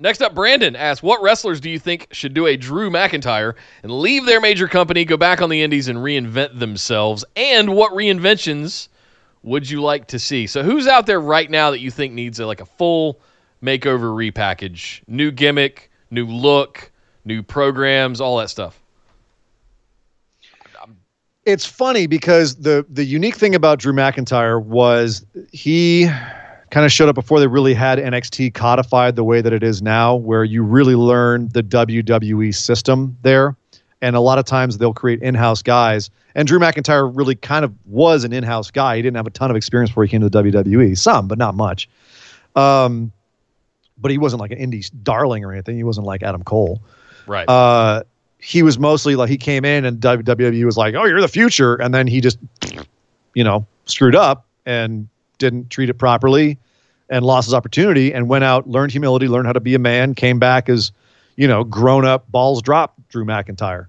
S2: Next up, Brandon asks, "What wrestlers do you think should do a Drew McIntyre and leave their major company, go back on the Indies, and reinvent themselves? And what reinventions would you like to see?" So, who's out there right now that you think needs a, like a full makeover, repackage, new gimmick, new look, new programs, all that stuff?
S3: it's funny because the the unique thing about Drew McIntyre was he kind of showed up before they really had NXT codified the way that it is now, where you really learn the WWE system there. And a lot of times they'll create in-house guys. And Drew McIntyre really kind of was an in-house guy. He didn't have a ton of experience before he came to the WWE. Some, but not much. Um, but he wasn't like an indie darling or anything. He wasn't like Adam Cole
S2: Right.
S3: uh, he was mostly like he came in and WWE was like, "Oh, you're the future," and then he just, you know, screwed up and didn't treat it properly, and lost his opportunity, and went out, learned humility, learned how to be a man, came back as, you know, grown up, balls drop, Drew McIntyre.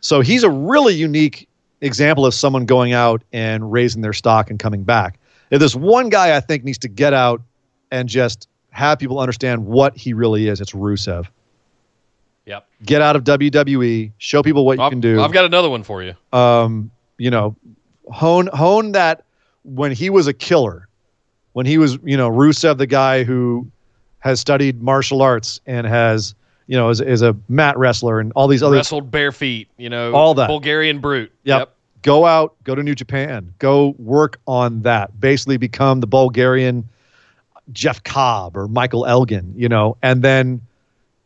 S3: So he's a really unique example of someone going out and raising their stock and coming back. If there's one guy I think needs to get out and just have people understand what he really is, it's Rusev
S2: yep.
S3: get out of WWE, show people what you
S2: I've,
S3: can do.
S2: I've got another one for you.
S3: um, you know, hone hone that when he was a killer, when he was, you know, Rusev, the guy who has studied martial arts and has, you know, is, is a mat wrestler and all these other
S2: Wrestled bare feet, you know,
S3: All that.
S2: Bulgarian brute.
S3: Yep. Go out, go to New Japan, go work on that. Basically, become the Bulgarian Jeff Cobb or Michael Elgin, you know, and then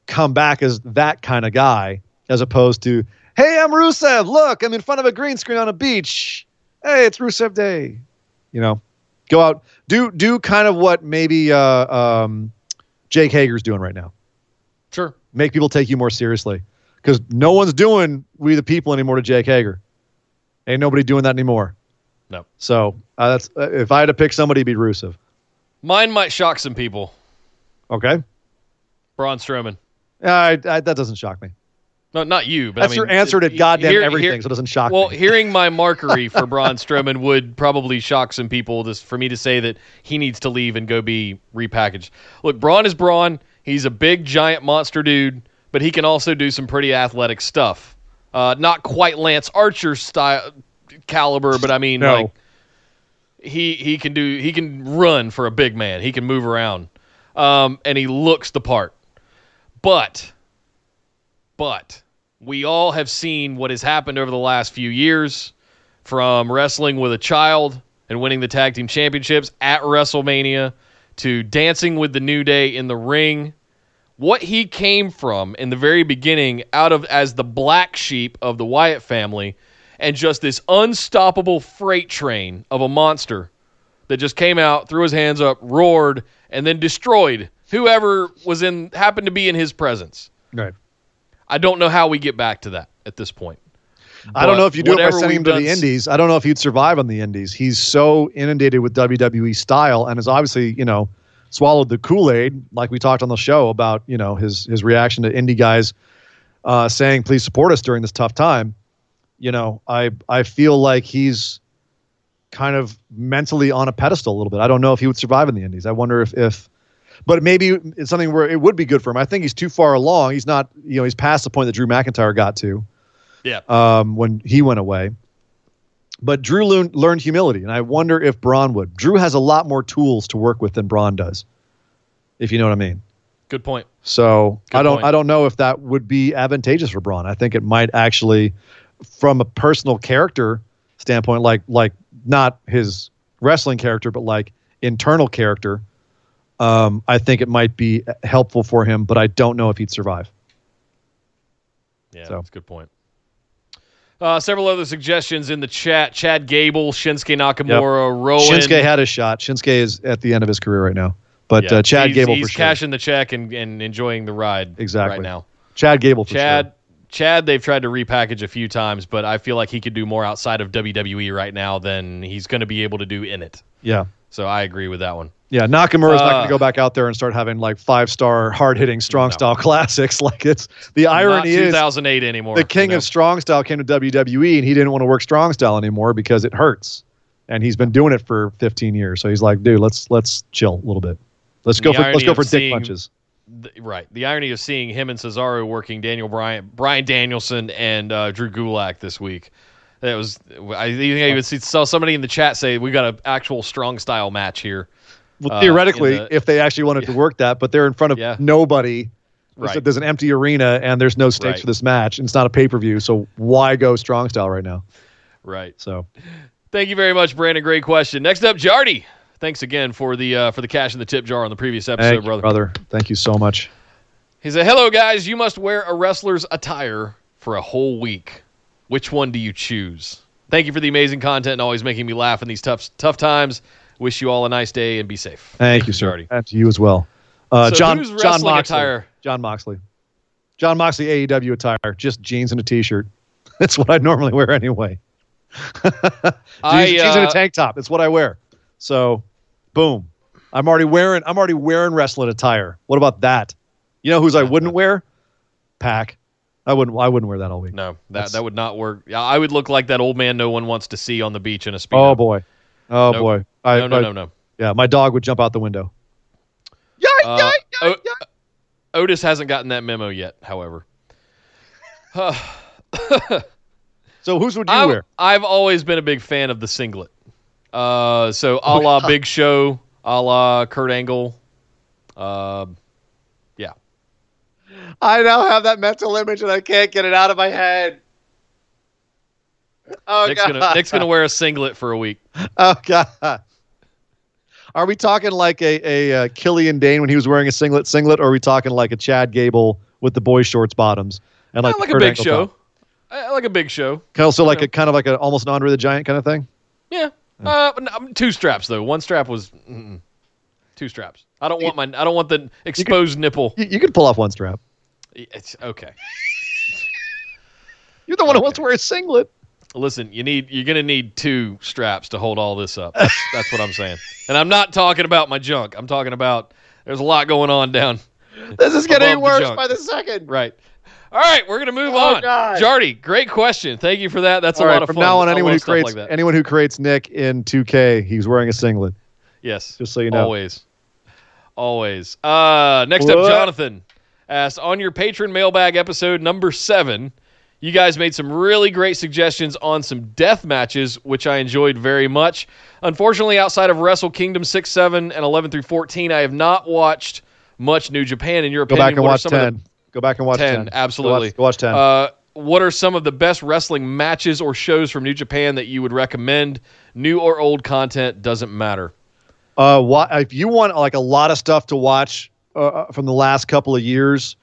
S3: come back as that kind of guy, as opposed to, hey, I'm Rusev. Look, I'm in front of a green screen on a beach. Hey, it's Rusev Day. You know, go out, do do kind of what maybe uh, um, Jake Hager's doing right now.
S2: Sure.
S3: Make people take you more seriously because no one's doing We the People anymore to Jake Hager. Ain't nobody doing that anymore.
S2: No.
S3: So uh, that's uh, if I had to pick somebody, it'd be Rusev.
S2: Mine might shock some people.
S3: Okay,
S2: Braun Strowman.
S3: uh, I, I, that doesn't shock me.
S2: No, not you, but
S3: That's
S2: I mean,
S3: your answer to goddamn
S2: hear-
S3: everything,
S2: hear-
S3: so it doesn't shock
S2: well,
S3: me.
S2: hearing my markery for <laughs> Braun Strowman would probably shock some people. This for me to say that he needs to leave and go be repackaged. Look, Braun is Braun. He's a big, giant monster dude, but he can also do some pretty athletic stuff. Uh, not quite Lance Archer style caliber, but I mean,
S3: No.
S2: like he he can do he can run for a big man. He can move around, um, and he looks the part. But, but we all have seen what has happened over the last few years, from wrestling with a child and winning the tag team championships at WrestleMania to dancing with the New Day in the ring. What he came from in the very beginning, out of as the black sheep of the Wyatt family, and just this unstoppable freight train of a monster that just came out, threw his hands up, roared, and then destroyed whoever was in happened to be in his presence.
S3: Right.
S2: I don't know how we get back to that at this point.
S3: I don't know if you do it by sending him to the Indies. I don't know if he'd survive on the Indies. He's so inundated with WWE style and has obviously, you know, swallowed the Kool Aid, like we talked on the show about, you know, his his reaction to indie guys uh, saying, "Please support us during this tough time." You know, I I feel like he's kind of mentally on a pedestal a little bit. I don't know if he would survive in the Indies. I wonder if if but maybe it's something where it would be good for him. I think he's too far along. He's not, you know, he's past the point that Drew McIntyre got to
S2: Yeah.
S3: um, when he went away. But Drew learn, learned humility, and I wonder if Braun would. Drew has a lot more tools to work with than Braun does, if you know what I mean.
S2: Good point.
S3: So
S2: Good
S3: I don't
S2: point.
S3: I don't know if that would be advantageous for Braun. I think it might actually, from a personal character standpoint, like like not his wrestling character, but like internal character. Um, I think it might be helpful for him, but I don't know if he'd survive.
S2: Yeah,
S3: So-
S2: that's a good point. Uh, several other suggestions in the chat. Chad Gable, Shinsuke Nakamura, Rowan.
S3: Shinsuke had a shot. Shinsuke is at the end of his career right now, but
S2: Yeah,
S3: uh, Chad
S2: he's,
S3: Gable
S2: he's
S3: for sure.
S2: cashing the check and, and enjoying the ride
S3: Exactly.
S2: right now.
S3: Chad Gable for
S2: Chad,
S3: sure.
S2: Chad, they've tried to repackage a few times, but I feel like he could do more outside of WWE right now than he's going to be able to do in it.
S3: Yeah,
S2: So I agree with that one.
S3: Yeah. Nakamura's not going
S2: Uh,
S3: to go back out there and start having like five star, hard hitting, strong
S2: No.
S3: style <laughs> classics. Like it's the
S2: Not
S3: irony is
S2: 2008 anymore.
S3: the king
S2: know?
S3: of strong style came to WWE and he didn't want to work strong style anymore because it hurts, and he's been doing it for 15 years. So he's like, dude, let's let's chill a little bit. Let's go for let's go for dick punches.
S2: the, right. The irony of seeing him and Cesaro working Daniel Bryan, Brian Danielson, and uh, Drew Gulak this week. That was. I think I even see, saw somebody in the chat say we got an actual strong style match here.
S3: Well,
S2: uh,
S3: theoretically,
S2: in the-
S3: if they actually wanted to work that, but they're in front of
S2: Yeah.
S3: nobody.
S2: Right.
S3: There's an empty arena and there's no stakes
S2: Right.
S3: for this match. And it's not a pay per view, so why go strong style right now?
S2: Right.
S3: So
S2: Thank you very much, Brandon. Great question. Next up, Jardy. Thanks again for the uh, for the cash in the tip jar on the previous episode,
S3: thank you,
S2: brother.
S3: brother. Thank you so much.
S2: He said, "Hello, guys. You must wear a wrestler's attire for a whole week. Which one do you choose? Thank you for the amazing content and always making me laugh in these tough tough times. Wish you all a nice day and be safe.
S3: Thank you, sir.
S2: Jardy.
S3: And to you as well. Uh,
S2: So
S3: John
S2: who's Jon
S3: Moxley.
S2: attire?
S3: Jon Moxley. Jon Moxley AEW attire, just jeans and a t-shirt. <laughs> That's what I normally wear anyway. <laughs> jeans,
S2: I,
S3: jeans and a
S2: uh,
S3: tank top. That's what I wear. So, boom. I'm already wearing. I'm already wearing wrestling attire. What about that? You know whose I wouldn't wear? PAC. I wouldn't. I wouldn't wear that all week.
S2: No, that
S3: That's-
S2: that would not work. Yeah, I would look like that old man no one wants to see on the beach in a speedo.
S3: Oh boy. Oh
S2: Nope.
S3: boy. I,
S2: no, no,
S3: I-
S2: no, no.
S3: Yeah, my dog would jump out the window.
S2: Uh, O- Otis hasn't gotten that memo yet. However, <sighs>
S3: So whose would you
S2: I,
S3: wear?
S2: I've always been a big fan of the singlet. Uh, so a la Big Show, a la Kurt Angle. Uh, yeah.
S3: I now have that mental image and I can't get it out of my head. Oh
S2: Nick's gonna Nick's gonna wear a singlet for a week. <laughs>
S3: Oh god. Are we talking like a a uh, Killian Dain when he was wearing a singlet singlet, or are we talking like a Chad Gable with the boy shorts bottoms and like,
S2: Like, a Big Show. I, like a Big Show.
S3: Also like
S2: Yeah.
S3: a kind of like a almost an Andre the Giant kind of thing.
S2: Yeah. Uh, no, two straps though. One strap was mm-mm. two straps. I don't want my I don't want the exposed nipple.
S3: You, you could pull off one strap.
S2: It's okay. <laughs>
S3: You're the one who wants to wear a singlet.
S2: Listen, you need you're gonna need two straps to hold all this up. That's, that's what I'm saying. And I'm not talking about my junk. I'm talking about there's a lot going on down. <laughs>
S3: This is getting
S2: Above the
S3: worse by the second.
S2: Right. All right, we're gonna move
S3: Oh,
S2: on.
S3: God.
S2: Jardy, great question. Thank you for that. That's
S3: All
S2: a
S3: right,
S2: lot of
S3: from
S2: fun.
S3: now on, anyone who creates
S2: like that.
S3: anyone who creates Nick in 2K, he's wearing a singlet.
S2: yes,
S3: Just so you know.
S2: always, always. Uh, next up, Jonathan asked on your patron mailbag episode number seven. You guys made some really great suggestions on some death matches, which I enjoyed very much. Unfortunately, outside of Wrestle Kingdom 6, 7, and 11 through 14, I have not watched much New Japan. In your
S3: Go
S2: opinion,
S3: back and watch
S2: some of the
S3: 10. Go back and watch
S2: 10,
S3: 10.
S2: absolutely.
S3: Go watch, go watch 10.
S2: Uh, what are some of the best wrestling matches or shows from New Japan that you would recommend? New or old content doesn't matter.
S3: Uh, wha- if you want like a lot of stuff to watch uh, from the last couple of years,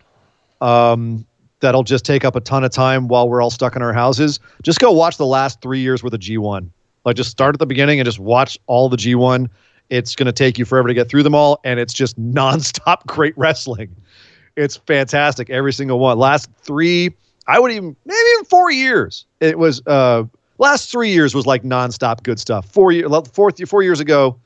S3: um, that'll just take up a ton of time while we're all stuck in our houses. Just go watch the last three years worth of G1. Like just start at the beginning and just watch all the G1. It's going to take you forever to get through them all, and it's just <laughs> nonstop great wrestling. It's fantastic every single one. Last three, I would even maybe even four years. It was uh last three years was like nonstop good stuff. Four year fourth four years ago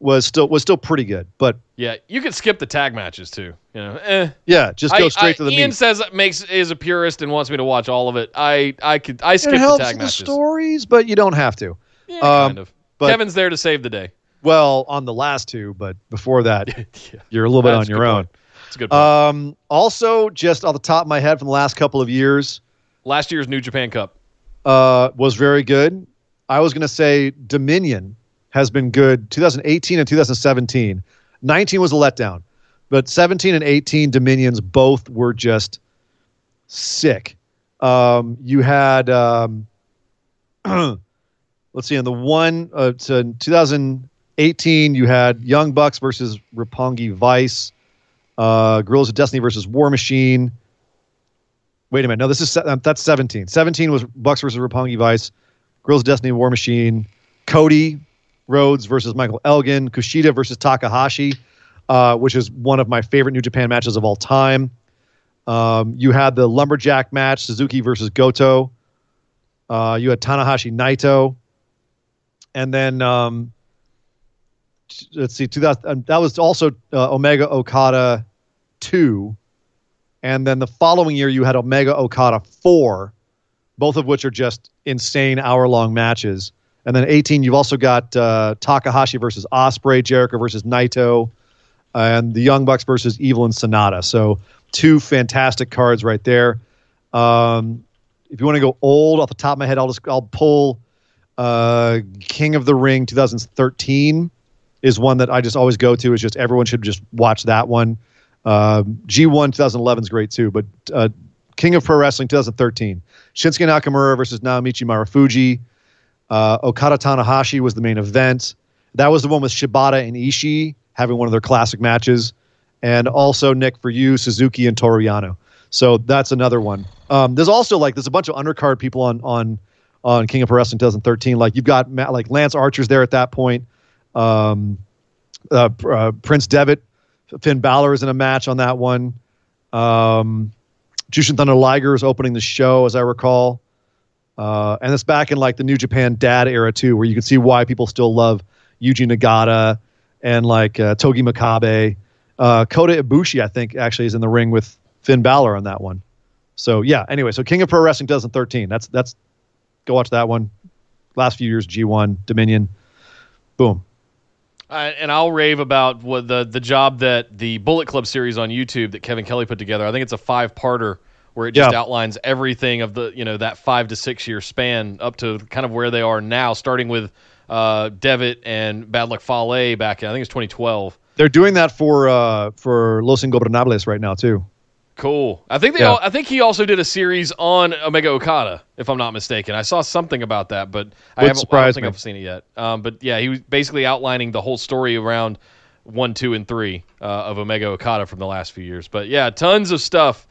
S3: was still was still pretty good, but
S2: Yeah, you could skip the tag matches too. You know, eh.
S3: yeah, just go
S2: I-
S3: straight
S2: I-
S3: to the
S2: Ian
S3: meat.
S2: says makes is a purist and wants me to watch all of it. I I could I skip
S3: it
S2: the
S3: helps
S2: tag
S3: the
S2: matches.
S3: stories, but you don't have to.
S2: Yeah,
S3: Um,
S2: kind of.
S3: but-
S2: Kevin's there to save the day.
S3: Well, on the last two, but before that, <laughs>
S2: yeah,
S3: you're a little bit
S2: that's
S3: on your own.
S2: point. It's a good point.
S3: Um, also, just off the top of my head, from the last couple of years,
S2: Last year's New Japan Cup.
S3: uh, was very good. I was going to say Dominion has been good. 2018 and 2017. 19 was a letdown, but 17 and 18 Dominions both were just sick. Um, you had um, <clears throat> let's see, in the one uh, to 2018, you had Young Bucks versus Roppongi Vice, uh, Gorillas of Destiny versus War Machine. Wait a minute, no, this is um, that's 17. 17 was Bucks versus Roppongi Vice, Gorillas of Destiny, War Machine, Cody Rhodes versus Michael Elgin, Kushida versus Takahashi, uh, which is one of my favorite New Japan matches of all time. Um, you had the lumberjack match, Suzuki versus Goto. Uh, you had Tanahashi Naito, and then um, let's see, 2000. um, that was also uh, Omega Okada two, and then the following year you had Omega Okada four, both of which are just insane hour long matches. And then 18, you've also got uh, Takahashi versus Ospreay, Jericho versus Naito, and the Young Bucks versus Evil and Sanada. So two fantastic cards right there. Um, if you want to go old off the top of my head, I'll just I'll pull uh, King of the Ring 2013 is one that I just always go to. Is just everyone should just watch that one. Um, G1 2011 is great too, but uh, King of Pro Wrestling 2013, Shinsuke Nakamura versus Naomichi Marufuji. Uh, Okada Tanahashi was the main event. That was the one with Shibata and Ishii having one of their classic matches, and also Nick for you, Suzuki and Toru Yano. So that's another one. Um, there's also like there's a bunch of undercard people on on on King of Pro Wrestling 2013. Like you've got Ma- like Lance Archer's there at that point. Um, uh, uh, Prince Devitt, Finn Balor is in a match on that one. Um, Jushin Thunder Liger is opening the show, as I recall. Uh, and it's back in like the New Japan Dad era too, where you can see why people still love Yuji Nagata and like uh, Togi Makabe. Uh, Kota Ibushi, I think, actually is in the ring with Finn Balor on that one. So yeah. Anyway, so King of Pro Wrestling 2013. That's that's go watch that one. Last few years, G1 Dominion. Boom.
S2: Uh, and I'll rave about what the the job that the Bullet Club series on YouTube that Kevin Kelly put together. I think it's a five parter where it just
S3: Yeah.
S2: outlines everything of the you know that five to six year span up to kind of where they are now, starting with uh, Devitt and Bad Luck Fale back in I think it's 2012.
S3: They're doing that for uh, for Los Ingobernables right now too.
S2: Cool. I think they.
S3: Yeah.
S2: All, I think he also did a series on Omega Okada, if I'm not mistaken. I saw something about that, but I haven't. I don't think
S3: me.
S2: I've seen it yet. Um, but yeah, he was basically outlining the whole story around one, two, and three uh, of Omega Okada from the last few years. But yeah, tons of stuff.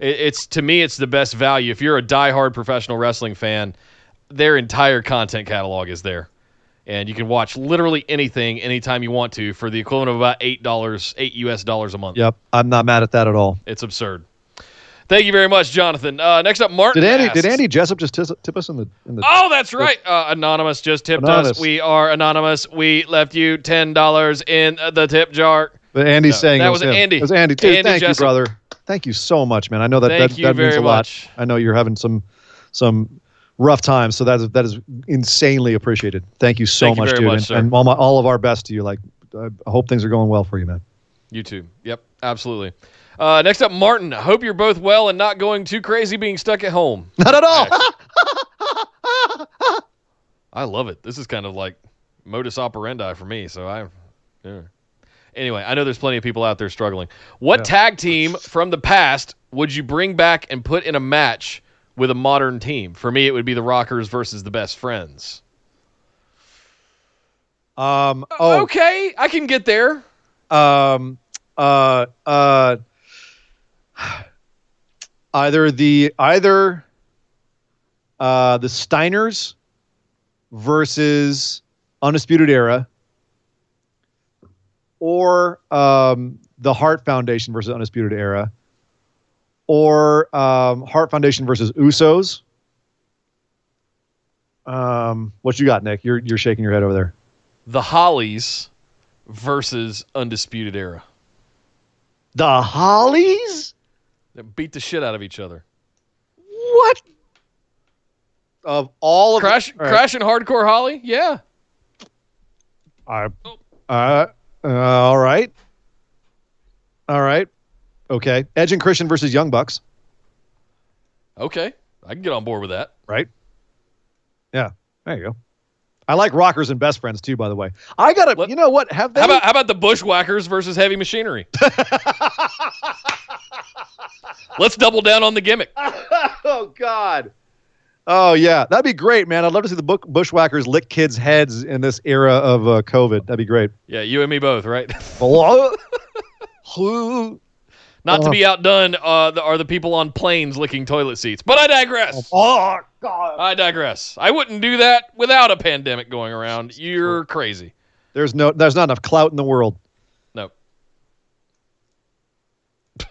S2: It, it's to me, it's the best value. If you're a diehard professional wrestling fan, their entire content catalog is there. And you can watch literally anything anytime you want to for the equivalent of about eight dollars, eight US dollars a month.
S3: Yep, I'm not mad at that at all.
S2: It's absurd. Thank you very much, Jonathan. Uh, next up, Martin.
S3: Did Andy
S2: asks-
S3: did Andy Jessup just tis- tip us in the in the?
S2: Oh, that's right. Uh, anonymous just tipped
S3: Anonymous.
S2: us. We are anonymous. We left you ten dollars in the tip jar.
S3: But Andy's
S2: No,
S3: saying
S2: that
S3: it
S2: was
S3: him.
S2: Andy.
S3: It was Andy. Dude,
S2: Andy
S3: thank
S2: Jessup.
S3: you, brother. Thank you so much, man. I know that
S2: Thank
S3: that,
S2: you
S3: that means a lot.
S2: much.
S3: I know you're having some some rough times, so that is that is insanely appreciated. Thank you so
S2: Thank you
S3: much,
S2: very
S3: dude,
S2: much,
S3: and, and all my all of our best to you. Like, I hope things are going well for you, man.
S2: You too. Yep, absolutely. Uh, next up, Martin. I hope you're both well and not going too crazy being stuck at home. <laughs>
S3: Not at all.
S2: I love it. This is kind of like modus operandi for me. So I, yeah. Anyway, I know there's plenty of people out there struggling. What
S3: Yeah.
S2: tag team from the past would you bring back and put in a match with a modern team? For me, it would be the Rockers versus the Best Friends.
S3: um. Oh.
S2: Okay, I can get there.
S3: um, uh, uh, either the either uh, the Steiners versus Undisputed Era, or um, the Hart Foundation versus Undisputed Era, or um, Hart Foundation versus Usos. Um, what you got, Nick? You're you're shaking your head over there.
S2: The Hollies versus Undisputed Era.
S3: The Hollies?
S2: They beat the shit out of each other.
S3: What? Of all of
S2: Crash,
S3: all right.
S2: Crash and Hardcore Holly? Yeah.
S3: I, uh, uh, all right. All right. Okay. Edge and Christian versus Young Bucks.
S2: Okay. I can get on board with that.
S3: Right. Yeah. There you go. I like rockers and best friends too, by the way. I gotta,
S2: Let-
S3: you know what? Have they?
S2: How about how about the Bushwhackers versus Heavy Machinery? <laughs> Let's double down on the gimmick. <laughs>
S3: oh God. Oh yeah, that'd be great, man. I'd love to see the book bushwhackers lick kids' heads in this era of uh, COVID. That'd be great.
S2: Yeah, you and me both, right? <laughs> Not to
S3: Oh.
S2: be outdone uh, the, are the people on planes licking toilet seats. But I digress.
S3: Oh God.
S2: I digress. I wouldn't do that without a pandemic going around. You're crazy.
S3: There's no, there's not enough clout in the world.
S2: No. <laughs>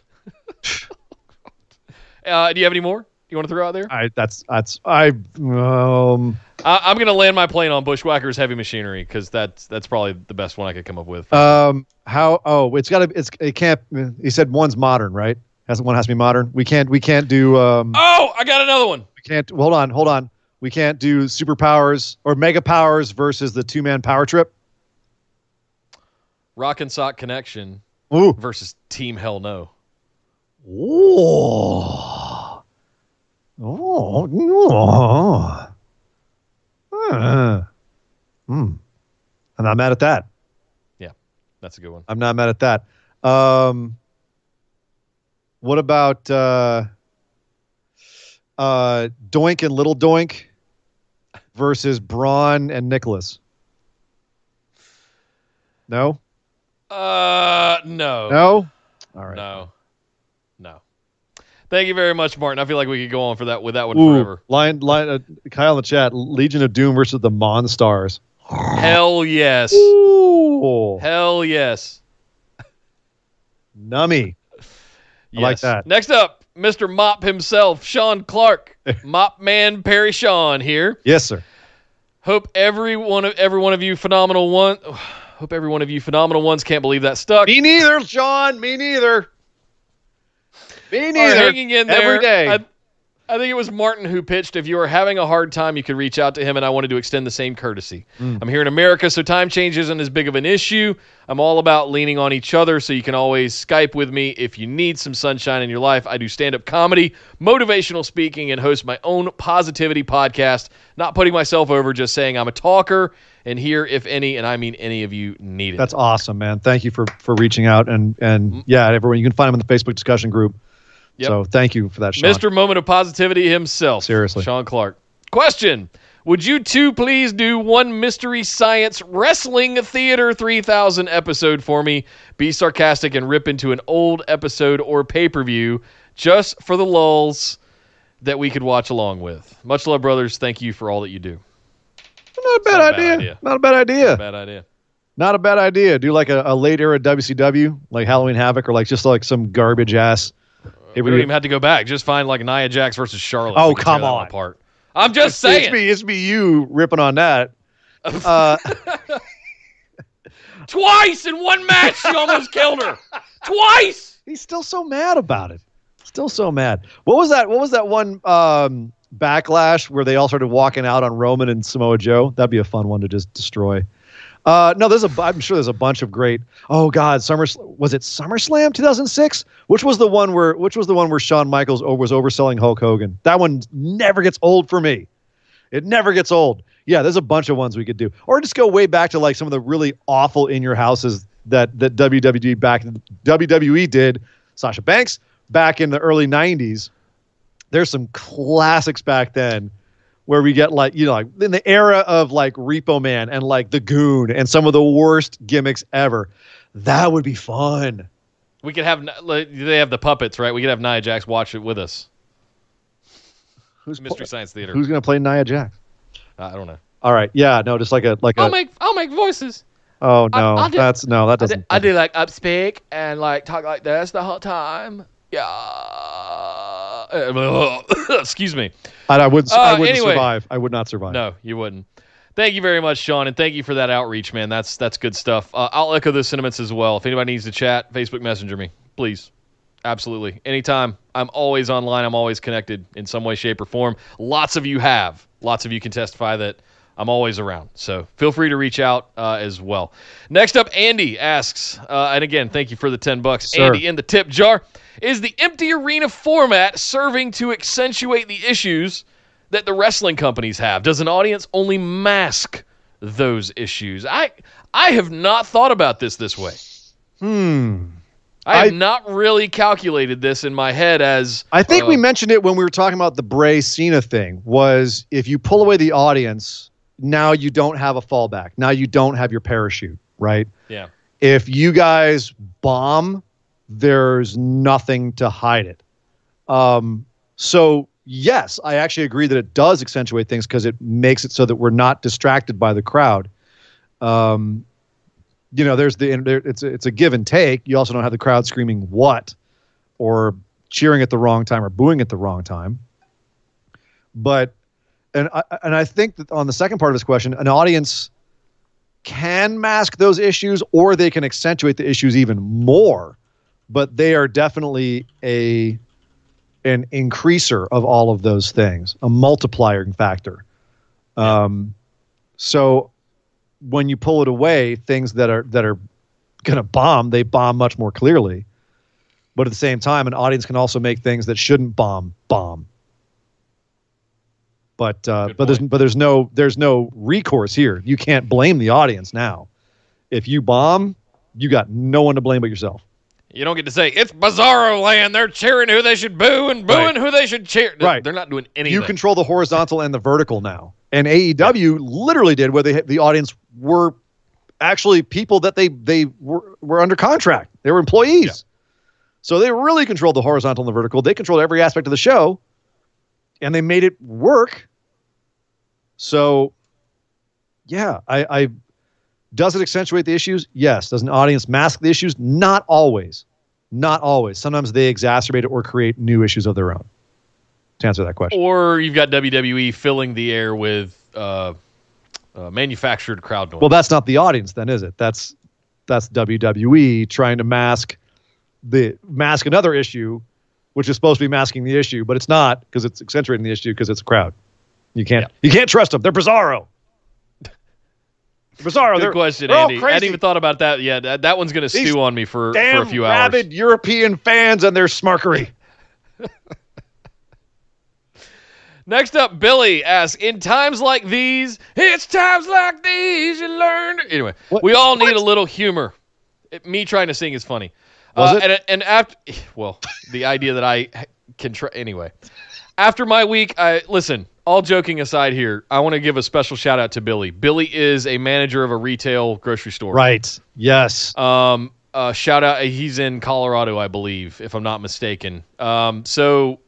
S2: uh, do you have any more you want to throw out there?
S3: I that's that's I um
S2: I, I'm going to land my plane on Bushwhackers Heavy Machinery because that's that's probably the best one I could come up with.
S3: um how oh it's got to it's it can't he said one's modern right has one has to be modern we can't we can't do um
S2: oh, I got another one.
S3: we can't hold on hold on we can't do superpowers or mega powers versus the two man power trip
S2: Rock and Sock Connection
S3: ooh
S2: versus Team Hell No.
S3: Oh. Oh. Oh. Uh. Hmm. I'm not mad at that.
S2: Yeah, that's a good one.
S3: I'm not mad at that. Um, what about uh, uh, Doink and Little Doink versus Braun and Nicholas? No?
S2: Uh, no.
S3: No? All right.
S2: No. No. Thank you very much, Martin. I feel like we could go on for that with that one
S3: Ooh,
S2: forever.
S3: line, line, uh, Kyle in the chat. Legion of Doom versus the Monstars.
S2: Hell yes.
S3: Ooh,
S2: Hell yes.
S3: nummy. I like that.
S2: Next up, Mr. Mop himself, Sean Clark. <laughs> Mop man Perry Sean here.
S3: Yes, sir.
S2: Hope every one of every one of you phenomenal one <sighs> hope every one of you phenomenal ones can't believe that stuck.
S3: Me neither, Sean. Me neither. Me neither.
S2: hanging in there
S3: every day.
S2: I, I think it was Martin who pitched. If you are having a hard time, you could reach out to him, and I wanted to extend the same courtesy.
S3: Mm.
S2: I'm here in America, so time change isn't as big of an issue. I'm all about leaning on each other, so you can always Skype with me if you need some sunshine in your life. I do stand up comedy, motivational speaking, and host my own positivity podcast. Not putting myself over, just saying I'm a talker, and here, if any, and I mean any of you need it.
S3: That's awesome, man. Thank you for for reaching out and and yeah, everyone. You can find him in the Facebook discussion group.
S2: Yep.
S3: So thank you for that, Sean.
S2: Mr. Moment of Positivity himself.
S3: Seriously.
S2: Sean Clark. Question Would you two please do one Mystery Science Wrestling Theater 3000 episode for me? Be sarcastic and rip into an old episode or pay per view just for the lulls that we could watch along with. Much love, brothers. Thank you for all that you do.
S3: Not a bad,
S2: not a bad
S3: idea.
S2: idea.
S3: Not a bad idea.
S2: Bad idea.
S3: Not a bad idea. Do like a, a late era WCW, like Halloween Havoc, or like just like some garbage ass.
S2: We don't even have to go back. Just find like Nia Jax versus Charlotte.
S3: Oh,
S2: We can tear
S3: come on.
S2: I'm just
S3: It's
S2: saying.
S3: me. It's me. You ripping on that. <laughs> Uh, <laughs>
S2: Twice in one match, she almost killed her. Twice.
S3: he's still so mad about it. Still so mad. What was that? What was that one um, backlash where they all started walking out on Roman and Samoa Joe? That'd be a fun one to just destroy. Uh, no, there's a. I'm sure there's a bunch of great. Oh God, Summer was it SummerSlam 2006? Which was the one where? Which was the one where Shawn Michaels was overselling Hulk Hogan? That one never gets old for me. It never gets old. Yeah, there's a bunch of ones we could do, or just go way back to like some of the really awful in your houses that that WWE back WWE did. Sasha Banks back in the early '90s. There's some classics back then where we get like you know like in the era of like Repo Man and like the Goon and some of the worst gimmicks ever. That would be fun.
S2: We could have like, they have the puppets, right? We could have Nia Jax watch it with us.
S3: Who's
S2: Mystery Science Theater.
S3: Who's gonna play Nia Jax?
S2: I don't know.
S3: All right. Yeah. No, just like a like
S2: I'll make I'll make voices.
S3: oh no,
S2: I'll do-
S3: that's no, that
S2: I do,
S3: doesn't.
S2: I do like upspeak and like talk like this the whole time. Yeah. <laughs> Excuse me.
S3: I, I would. I
S2: Uh,
S3: wouldn't
S2: anyway.
S3: survive. I would not survive.
S2: No, you wouldn't. Thank you very much, Sean, and thank you for that outreach, man. That's that's good stuff. Uh, I'll echo those sentiments as well. If anybody needs to chat, Facebook Messenger me, please. Absolutely, anytime. I'm always online. I'm always connected in some way, shape, or form. Lots of you have. Lots of you can testify that I'm always around. So feel free to reach out uh, as well. Next up, Andy asks, uh, and again, thank you for the ten bucks,
S3: Sir.
S2: Andy in the tip jar. Is the empty arena format serving to accentuate the issues that the wrestling companies have? Does an audience only mask those issues? I I have not thought about this this way.
S3: Hmm.
S2: I have
S3: I-
S2: not really calculated this in my head as
S3: I think
S2: uh,
S3: we mentioned it when we were talking about the Bray Cena thing. Was if you pull away the audience, now you don't have a fallback. Now you don't have your parachute, right?
S2: yeah.
S3: If you guys bomb, there's nothing to hide it. Um, so yes, I actually agree that it does accentuate things because it makes it so that we're not distracted by the crowd. Um, you know, there's the there, it's a, it's a give and take. You also don't have the crowd screaming what or cheering at the wrong time or booing at the wrong time. But and I, and I think that on the second part of this question, an audience can mask those issues or they can accentuate the issues even more. But they are definitely a an increaser of all of those things, a multiplying factor. Um, so when you pull it away, things that are that are going to bomb, they bomb much more clearly. But at the same time, an audience can also make things that shouldn't bomb bomb. But uh,
S2: Good
S3: but there's but there's no there's no recourse here. You can't blame the audience now. If you bomb, you got no one to blame but yourself.
S2: You don't get to say it's Bizarro Land. They're cheering who they should boo and booing
S3: Right.
S2: who they should cheer.
S3: Right.
S2: They're not doing anything.
S3: You control the horizontal and the vertical now. And AEW literally did where they the audience were actually people that they they were, were under contract. They were employees.
S2: Yeah.
S3: So they really controlled the horizontal and the vertical. They controlled every aspect of the show and they made it work. So yeah, I, I does it accentuate the issues? Yes. Does an audience mask the issues? Not always. Not always. Sometimes they exacerbate it or create new issues of their own. To answer that question.
S2: or you've got WWE filling the air with uh, uh, manufactured crowd noise.
S3: Well, that's not the audience, then, is it? That's that's WWE trying to mask the mask another issue, which is supposed to be masking the issue, but it's not because it's accentuating the issue because it's a crowd. You can't you can't trust them. They're Bizarro. <laughs> Bizarro.
S2: Good
S3: they're,
S2: question,
S3: they're
S2: Andy. I hadn't even thought about that yet. That, that one's going to stew on me for, for a few hours.
S3: rabid European fans and their smarkery. <laughs>
S2: Next up, Billy asks, in times like these, it's times like these you learn. Anyway,
S3: What-
S2: we all need
S3: what?
S2: a little humor. It- me trying to sing is funny.
S3: Was
S2: uh,
S3: it?
S2: And, and after, <laughs> well, the idea that I can try, anyway. After my week, I listen, all joking aside here, I want to give a special shout out to Billy. Billy is a manager of a retail grocery store.
S3: Right. Yes.
S2: Um, uh, shout out. He's in Colorado, I believe, if I'm not mistaken. Um, so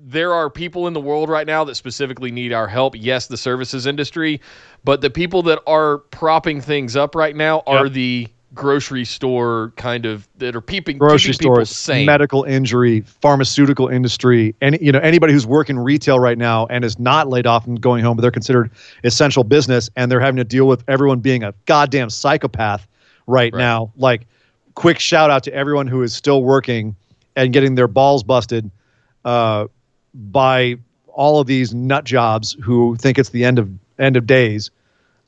S2: there are people in the world right now that specifically need our help. Yes, the services industry, but the people that are propping things up right now are
S3: Yep.
S2: the grocery store kind of that are peeping
S3: grocery stores,
S2: sane.
S3: medical injury, pharmaceutical industry, and you know anybody who's working retail right now and is not laid off and going home, but they're considered essential business, and they're having to deal with everyone being a goddamn psychopath right,
S2: Right.
S3: now. Like, quick shout out to everyone who is still working and getting their balls busted uh, by all of these nut jobs who think it's the end of end of days.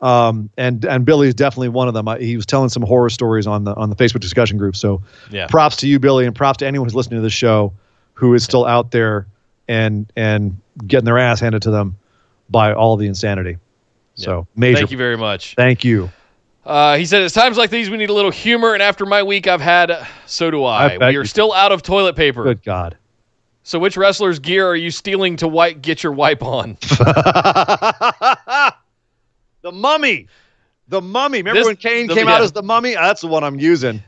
S3: Um, and and Billy is definitely one of them. I, he was telling some horror stories on the on the Facebook discussion group. So
S2: yeah.
S3: props to you, Billy, and props to anyone who's listening to this show who is still out there and and getting their ass handed to them by all the insanity. So major.
S2: Thank you very much.
S3: Thank you.
S2: Uh, he said, "It's times like these we need a little humor, and after my week I've had, so do I.
S3: I
S2: we are
S3: you-
S2: still out of toilet paper.
S3: Good God.
S2: So, which wrestler's gear are you stealing to wipe, get your wipe on? <laughs>
S3: the mummy. The mummy. Remember
S2: This-
S3: when Kane
S2: the-
S3: came out as the mummy? That's the one I'm using.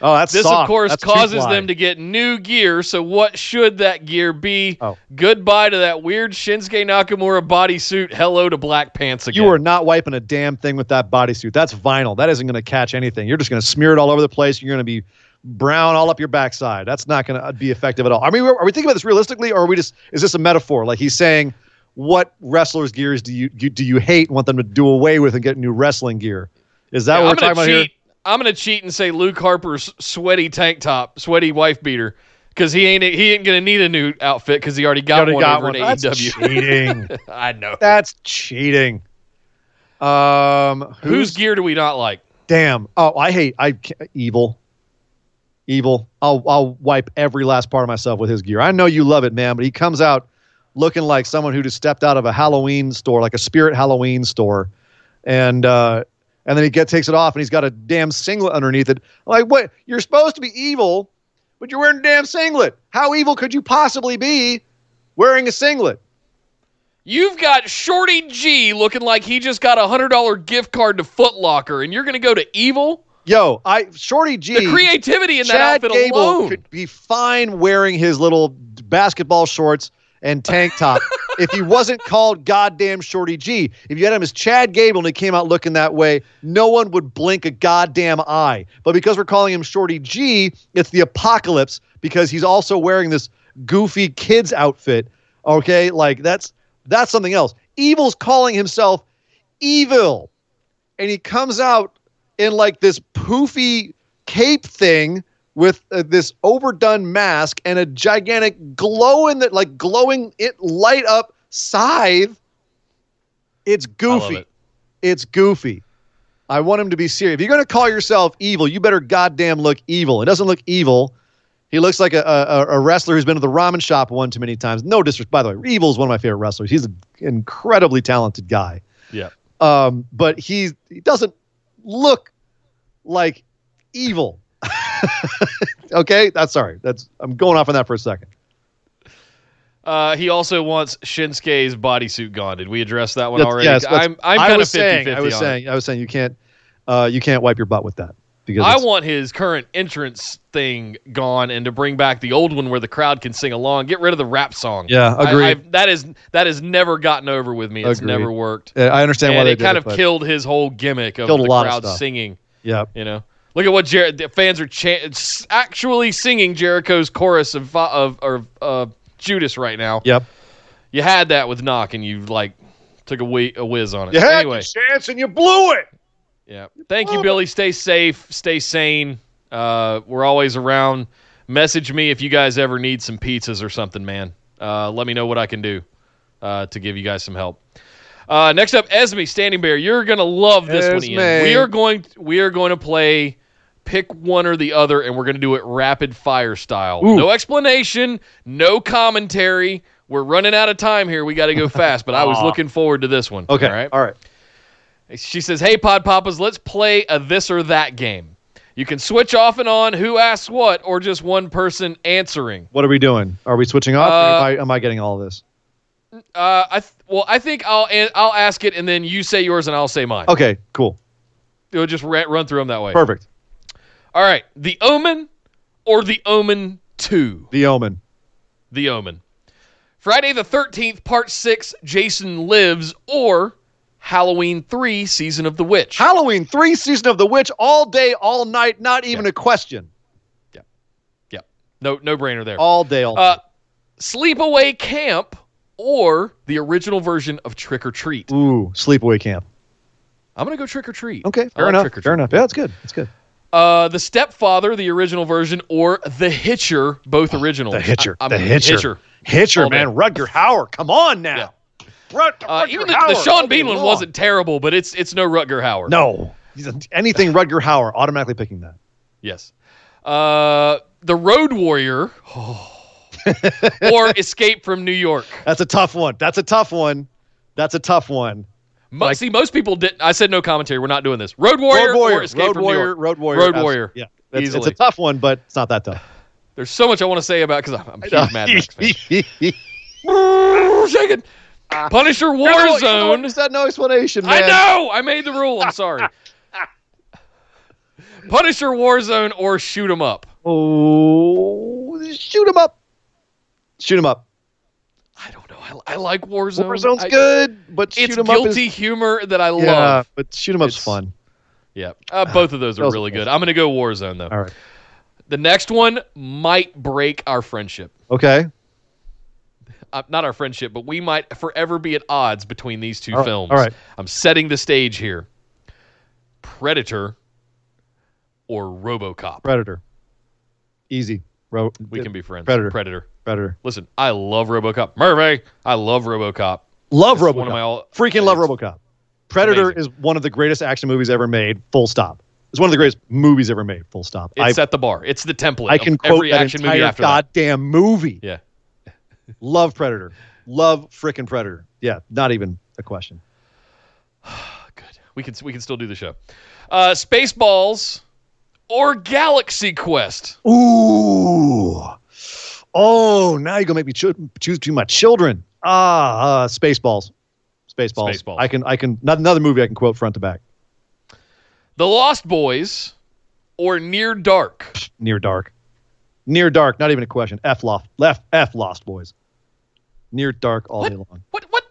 S3: Oh, that's
S2: This,
S3: soft.
S2: of course,
S3: That's
S2: causes them to get new gear. So, what should that gear be?
S3: Oh.
S2: Goodbye to that weird Shinsuke Nakamura bodysuit. Hello to black pants again.
S3: You are not wiping a damn thing with that bodysuit. That's vinyl. That isn't going to catch anything. You're just going to smear it all over the place. You're going to be brown all up your backside. That's not going to be effective at all. I mean, are we thinking about this realistically, or are we just is this a metaphor? Like he's saying, what wrestlers' gears do you, do you hate and want them to do away with and get new wrestling gear? Is that
S2: Yeah,
S3: what we're
S2: I'm
S3: talking
S2: gonna
S3: about here?
S2: cheat. I'm gonna cheat and say Luke Harper's sweaty tank top, sweaty wife beater, because he ain't he ain't gonna need a new outfit because he already got
S3: Already
S2: one
S3: got
S2: over
S3: one.
S2: at
S3: That's
S2: AEW. <laughs>
S3: cheating. <laughs>
S2: I know.
S3: That's cheating. Um,
S2: Whose gear do we not like?
S3: Damn. Oh, I hate I evil. Evil. I'll I'll wipe every last part of myself with his gear. I know you love it, man, but he comes out looking like someone who just stepped out of a Halloween store, like a Spirit Halloween store, and uh, and then he get takes it off and he's got a damn singlet underneath it. Like what? You're supposed to be evil, but you're wearing a damn singlet. How evil could you possibly be wearing a singlet?
S2: You've got Shorty G looking like he just got a hundred dollar gift card to Foot Locker, and you're gonna go to Evil.
S3: Yo, I Shorty G.
S2: The creativity in that
S3: Chad
S2: outfit
S3: Gable
S2: alone.
S3: could be fine wearing his little basketball shorts and tank top if he wasn't called goddamn Shorty G. If you had him as Chad Gable and he came out looking that way, no one would blink a goddamn eye. But because we're calling him Shorty G, it's the apocalypse because he's also wearing this goofy kids outfit. Okay, like that's that's something else. Evil's calling himself evil, and he comes out in like this poofy cape thing with uh, this overdone mask and a gigantic glow in the like glowing it light up scythe. It's goofy.
S2: it.
S3: It's goofy. I want him to be serious. If you're going to call yourself evil, you better goddamn look evil. It doesn't look evil. He looks like a, a, a wrestler who's been to the ramen shop one too many times. No disrespect. By the way, Evil is one of my favorite wrestlers. He's an incredibly talented guy.
S2: Yeah.
S3: Um, but he he doesn't look like evil. <laughs> okay, that's sorry. That's I'm going off on that for a second.
S2: Uh, he also wants Shinsuke's bodysuit gone. Did we address that one
S3: That's-
S2: already?
S3: yes,
S2: I'm I'm kind of
S3: was
S2: 50
S3: saying, I was saying, I was saying, you can't, uh, you can't wipe your butt with that because
S2: I want his current entrance thing gone and to bring back the old one where the crowd can sing along. Get rid of the rap song.
S3: Yeah, agreed.
S2: That is that has never gotten over with me. It's
S3: Agreed.
S2: never worked.
S3: Uh, I understand why
S2: and
S3: they
S2: it
S3: did
S2: kind
S3: it,
S2: of killed his whole gimmick of the
S3: lot of
S2: crowd
S3: stuff.
S2: singing.
S3: Yeah,
S2: You know, look at what Jer- the fans are cha- actually singing Jericho's chorus of of, of uh, Judas right now.
S3: yep.
S2: You had that with Knock, and you like took a, wee- a whiz on it.
S3: You had
S2: anyway,
S3: your chance and you blew it.
S2: yeah. Thank you, Billy. Stay safe. Stay sane. Uh, we're always around. Message me if you guys ever need some pizzas or something, man. Uh, let me know what I can do uh, to give you guys some help. Uh, next up, Esme Standing Bear. You're gonna love this one. Ian. We are going. We are going to play. Pick one or the other, and we're going to do it rapid fire style.
S3: Ooh.
S2: No explanation, no commentary. We're running out of time here. We got to go fast, but I was <laughs> looking forward to this one.
S3: Okay,
S2: All right.
S3: all right.
S2: She says, Hey, Pod Papas, let's play a this or that game. You can switch off and on who asks what, or just one person answering.
S3: What are we doing? Are we switching off?
S2: Uh,
S3: am, I, am I getting all of this?
S2: Uh, I th- well, I think I'll I'll ask it, and then you say yours, and I'll say mine.
S3: Okay, cool,
S2: We'll just ra- run through them that way.
S3: perfect.
S2: All right, The Omen or The Omen Two.
S3: The Omen.
S2: The Omen. Friday the Thirteenth, Part Six. Jason Lives or Halloween Three, Season of the Witch.
S3: Halloween three, season of the witch, all day, all night, not even a question.
S2: yep. No no brainer there.
S3: All day, all
S2: Uh, Sleepaway Camp or the original version of Trick or Treat.
S3: night. Ooh, sleepaway camp.
S2: I'm gonna go Trick or Treat.
S3: Okay,
S2: I
S3: fair
S2: like
S3: enough.
S2: Trick or
S3: Fair enough. Yeah, that's good. That's good.
S2: Uh, the Stepfather, the original version, or The Hitcher, both original.
S3: The Hitcher.
S2: I, I'm
S3: the Hitcher.
S2: Hitcher.
S3: Hitcher,
S2: All day.
S3: man. Rutger Hauer. Come on now. Rud-
S2: Uh,
S3: Rutger
S2: even the, the Sean Bean one wasn't terrible, but it's it's no Rutger Hauer.
S3: No. Anything Rutger Hauer, automatically picking that.
S2: Yes. Uh, the Road Warrior, <laughs> or Escape from New York.
S3: That's a tough one. That's a tough one. That's a tough one. Like-
S2: see, most people didn't. I said no commentary. We're not doing this. Road Warrior,
S3: Road Warrior.
S2: or Escape
S3: Road
S2: from
S3: Warrior.
S2: New York.
S3: Road Warrior.
S2: Road Warrior.
S3: Yeah. It's, it's a tough one, but it's not that tough.
S2: There's so much I want to say about because I'm, I'm huge Mad Max fan. <laughs> Shaking. Punisher
S3: one- you're
S2: Warzone.
S3: who said no explanation, man.
S2: I know. I made the rule. I'm sorry. <laughs> Punisher, Warzone, or Shoot 'em Up.
S3: Oh, shoot him up. Shoot him up.
S2: I. I, like Warzone.
S3: Warzone's
S2: I-
S3: good, but
S2: It's
S3: shoot him up
S2: guilty
S3: is
S2: humor that I
S3: yeah,
S2: love.
S3: but shoot him up's
S2: It's-
S3: fun.
S2: Yeah, uh, both of those are really good. I'm gonna go Warzone though.
S3: All right.
S2: The next one might break our friendship.
S3: Okay.
S2: Uh, not our friendship, but we might forever be at odds between these two
S3: All
S2: films.
S3: all right.
S2: I'm setting the stage here. Predator or RoboCop.
S3: Predator. Easy. Ro-
S2: We can be friends.
S3: Predator.
S2: Predator.
S3: Predator.
S2: Listen, I love RoboCop. Murphy, I love RoboCop.
S3: Love
S2: It's
S3: RoboCop.
S2: one of my all-
S3: Freaking love RoboCop. Predator
S2: amazing.
S3: is one of the greatest action movies ever made. Full stop. It's one of the greatest movies ever made. Full stop.
S2: It
S3: I,
S2: set the bar. It's the template.
S3: I can
S2: of
S3: quote
S2: every
S3: that
S2: action movie
S3: entire
S2: after that.
S3: goddamn movie.
S2: Yeah.
S3: Love Predator. Love freaking Predator. Yeah, not even a question. <sighs>
S2: Good. We can we can still do the show. Uh, Spaceballs or Galaxy Quest.
S3: Ooh. Oh, now you're gonna make me cho- choose between my children. Ah, uh, Spaceballs. Spaceballs.
S2: Spaceballs.
S3: I can. I can. Not another movie I can quote front to back.
S2: The Lost Boys or Near Dark.
S3: Near Dark. Near Dark. Not even a question. F lost. Left. F Lost Boys. Near Dark all
S2: What?
S3: day long.
S2: What what?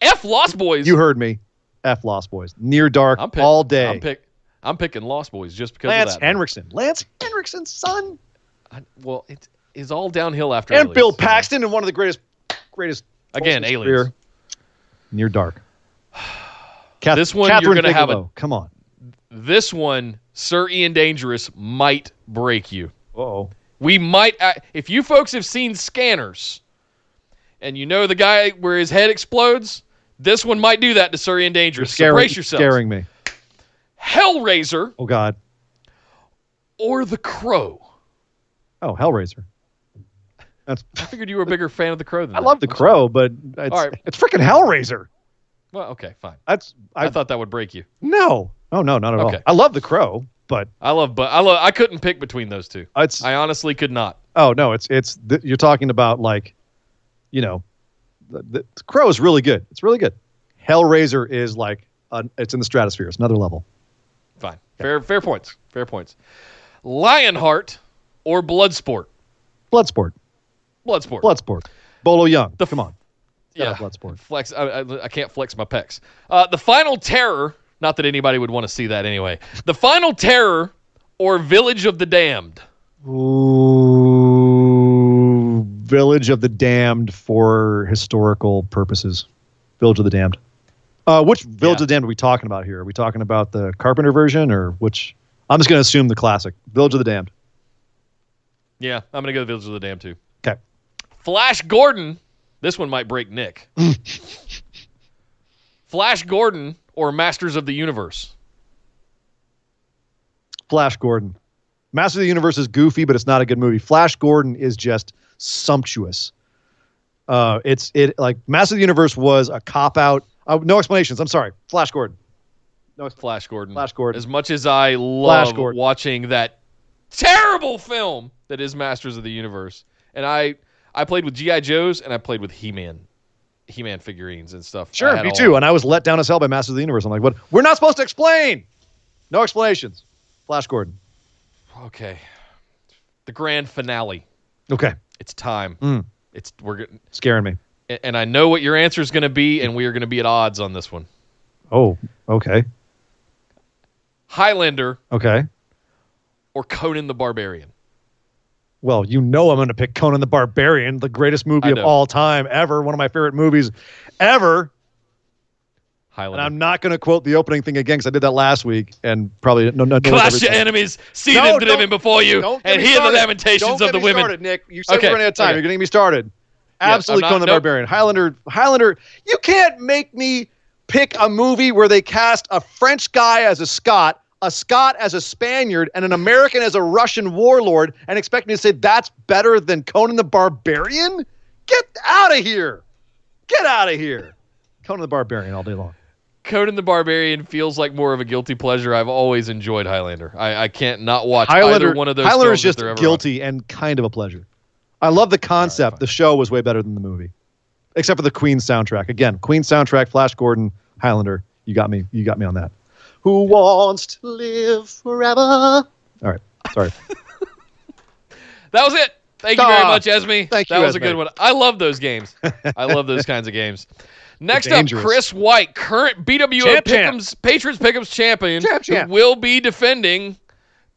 S2: F Lost Boys.
S3: You heard me. F Lost Boys. Near Dark
S2: I'm pick,
S3: all day.
S2: I'm pick. I'm picking Lost Boys just because
S3: Lance
S2: of that.
S3: Lance Henriksen. Lance Henriksen's son.
S2: I- well, it is all downhill after.
S3: And
S2: Aliens,
S3: Bill
S2: you know.
S3: Paxton in one of the greatest, greatest.
S2: Again,
S3: roles
S2: Aliens.
S3: career. Near Dark. <sighs> Kath-
S2: This one you're gonna have a-
S3: Come on.
S2: This one, Sir Ian Dangerous, might break you.
S3: Oh.
S2: We might, uh, if you folks have seen Scanners, and you know the guy where his head explodes, this one might do that to Sir Ian Dangerous. So
S3: Scaring,
S2: brace yourself.
S3: scaring me.
S2: Hellraiser
S3: Oh God.
S2: or The Crow.
S3: Oh, Hellraiser. That's. <laughs>
S2: I figured you were a bigger fan of The Crow than
S3: I
S2: that.
S3: love the Crow, but it's,
S2: All right.
S3: it's freaking Hellraiser.
S2: Well, okay, fine.
S3: That's
S2: I,
S3: I,
S2: thought that would break you.
S3: no. Oh no, not at
S2: Okay.
S3: all. I love the Crow, but
S2: I love, but I love. I couldn't pick between those two.
S3: it's.
S2: I honestly could not.
S3: oh no, it's it's. The, you're talking about like, you know, the, the, the Crow is really good. It's really good. Hellraiser is like, uh, it's in the stratosphere. It's another level.
S2: Fair, fair points. Fair points. Lionheart or Bloodsport.
S3: Bloodsport.
S2: Bloodsport.
S3: Bloodsport. Bolo Yeung.
S2: The
S3: Come on.
S2: yeah.
S3: Bloodsport.
S2: Flex. I, I, I can't flex my pecs. Uh, the final terror. Not that anybody would want to see that anyway. The final terror or Village of the Damned.
S3: Ooh, Village of the Damned for historical purposes. Village of the Damned. Uh, which Village
S2: Yeah.
S3: of the Damned are we talking about here? Are we talking about the Carpenter version or which? I'm just going to assume the classic. Village of the Damned.
S2: Yeah, I'm gonna go to Village of the Damned too.
S3: Okay.
S2: Flash Gordon. This one might break Nick. <laughs> Flash Gordon or Masters of the Universe.
S3: Flash Gordon. Master of the Universe is goofy, but it's not a good movie. Flash Gordon is just sumptuous. Uh, it's it like Master of the Universe was a cop out. Uh, no explanations. I'm sorry. Flash Gordon. No.
S2: Flash Gordon.
S3: Flash Gordon.
S2: As much as I love watching that terrible film that is Masters of the Universe, and I I played with GI Joes and I played with He Man, He Man figurines and stuff.
S3: Sure, me
S2: all-
S3: too. And I was let down as hell by Masters of the Universe. I'm like, what? We're not supposed to explain. No explanations. Flash Gordon.
S2: Okay. The grand finale.
S3: Okay,
S2: It's time.
S3: Mm.
S2: It's we're getting,
S3: scaring me.
S2: And I know what your answer is going to be, and we are going to be at odds on this one.
S3: Oh, okay,
S2: Highlander
S3: okay.
S2: or Conan the Barbarian.
S3: Well, you know I'm going to pick Conan the Barbarian, the greatest movie of all time ever, one of my favorite movies ever.
S2: Highlander.
S3: And I'm not going to quote the opening thing again because I did that last week and probably no no. no
S2: Clash your enemies, see
S3: No,
S2: them driven before you, and hear the
S3: started.
S2: lamentations
S3: Don't
S2: of
S3: get
S2: the
S3: me
S2: women.
S3: Started, Nick, you said
S2: Okay,
S3: we're running out of time.
S2: okay.
S3: You're getting me started. Absolutely,
S2: I'm not-
S3: Conan the
S2: nope.
S3: Barbarian. Highlander. Highlander. You can't make me pick a movie where they cast a French guy as a Scot, a Scot as a Spaniard, and an American as a Russian warlord, and expect me to say that's better than Conan the Barbarian. Get out of here! Get out of here! Conan the Barbarian all day long.
S2: Conan the Barbarian feels like more of a guilty pleasure. I've always enjoyed Highlander. I, I can't not watch
S3: Highlander,
S2: either one of those.
S3: Highlander
S2: films
S3: is just
S2: if on.
S3: guilty and kind of a pleasure. I love the concept.
S2: fine.
S3: the show was way better than the movie, except for the Queen soundtrack. Again, Queen soundtrack, Flash Gordon, Highlander. You got me. You got me on that. who wants to live forever. All right, sorry. <laughs>
S2: That was it. Thank you very much, Esme.
S3: thank you.
S2: that
S3: you,
S2: was a good one. I love those games. I love those kinds of games. <laughs> Next up. Chris White, current BWO
S3: Champ, champ.
S2: Pick'ems, Patriots Pick'ems champion,
S3: Champ, champ.
S2: who will be defending,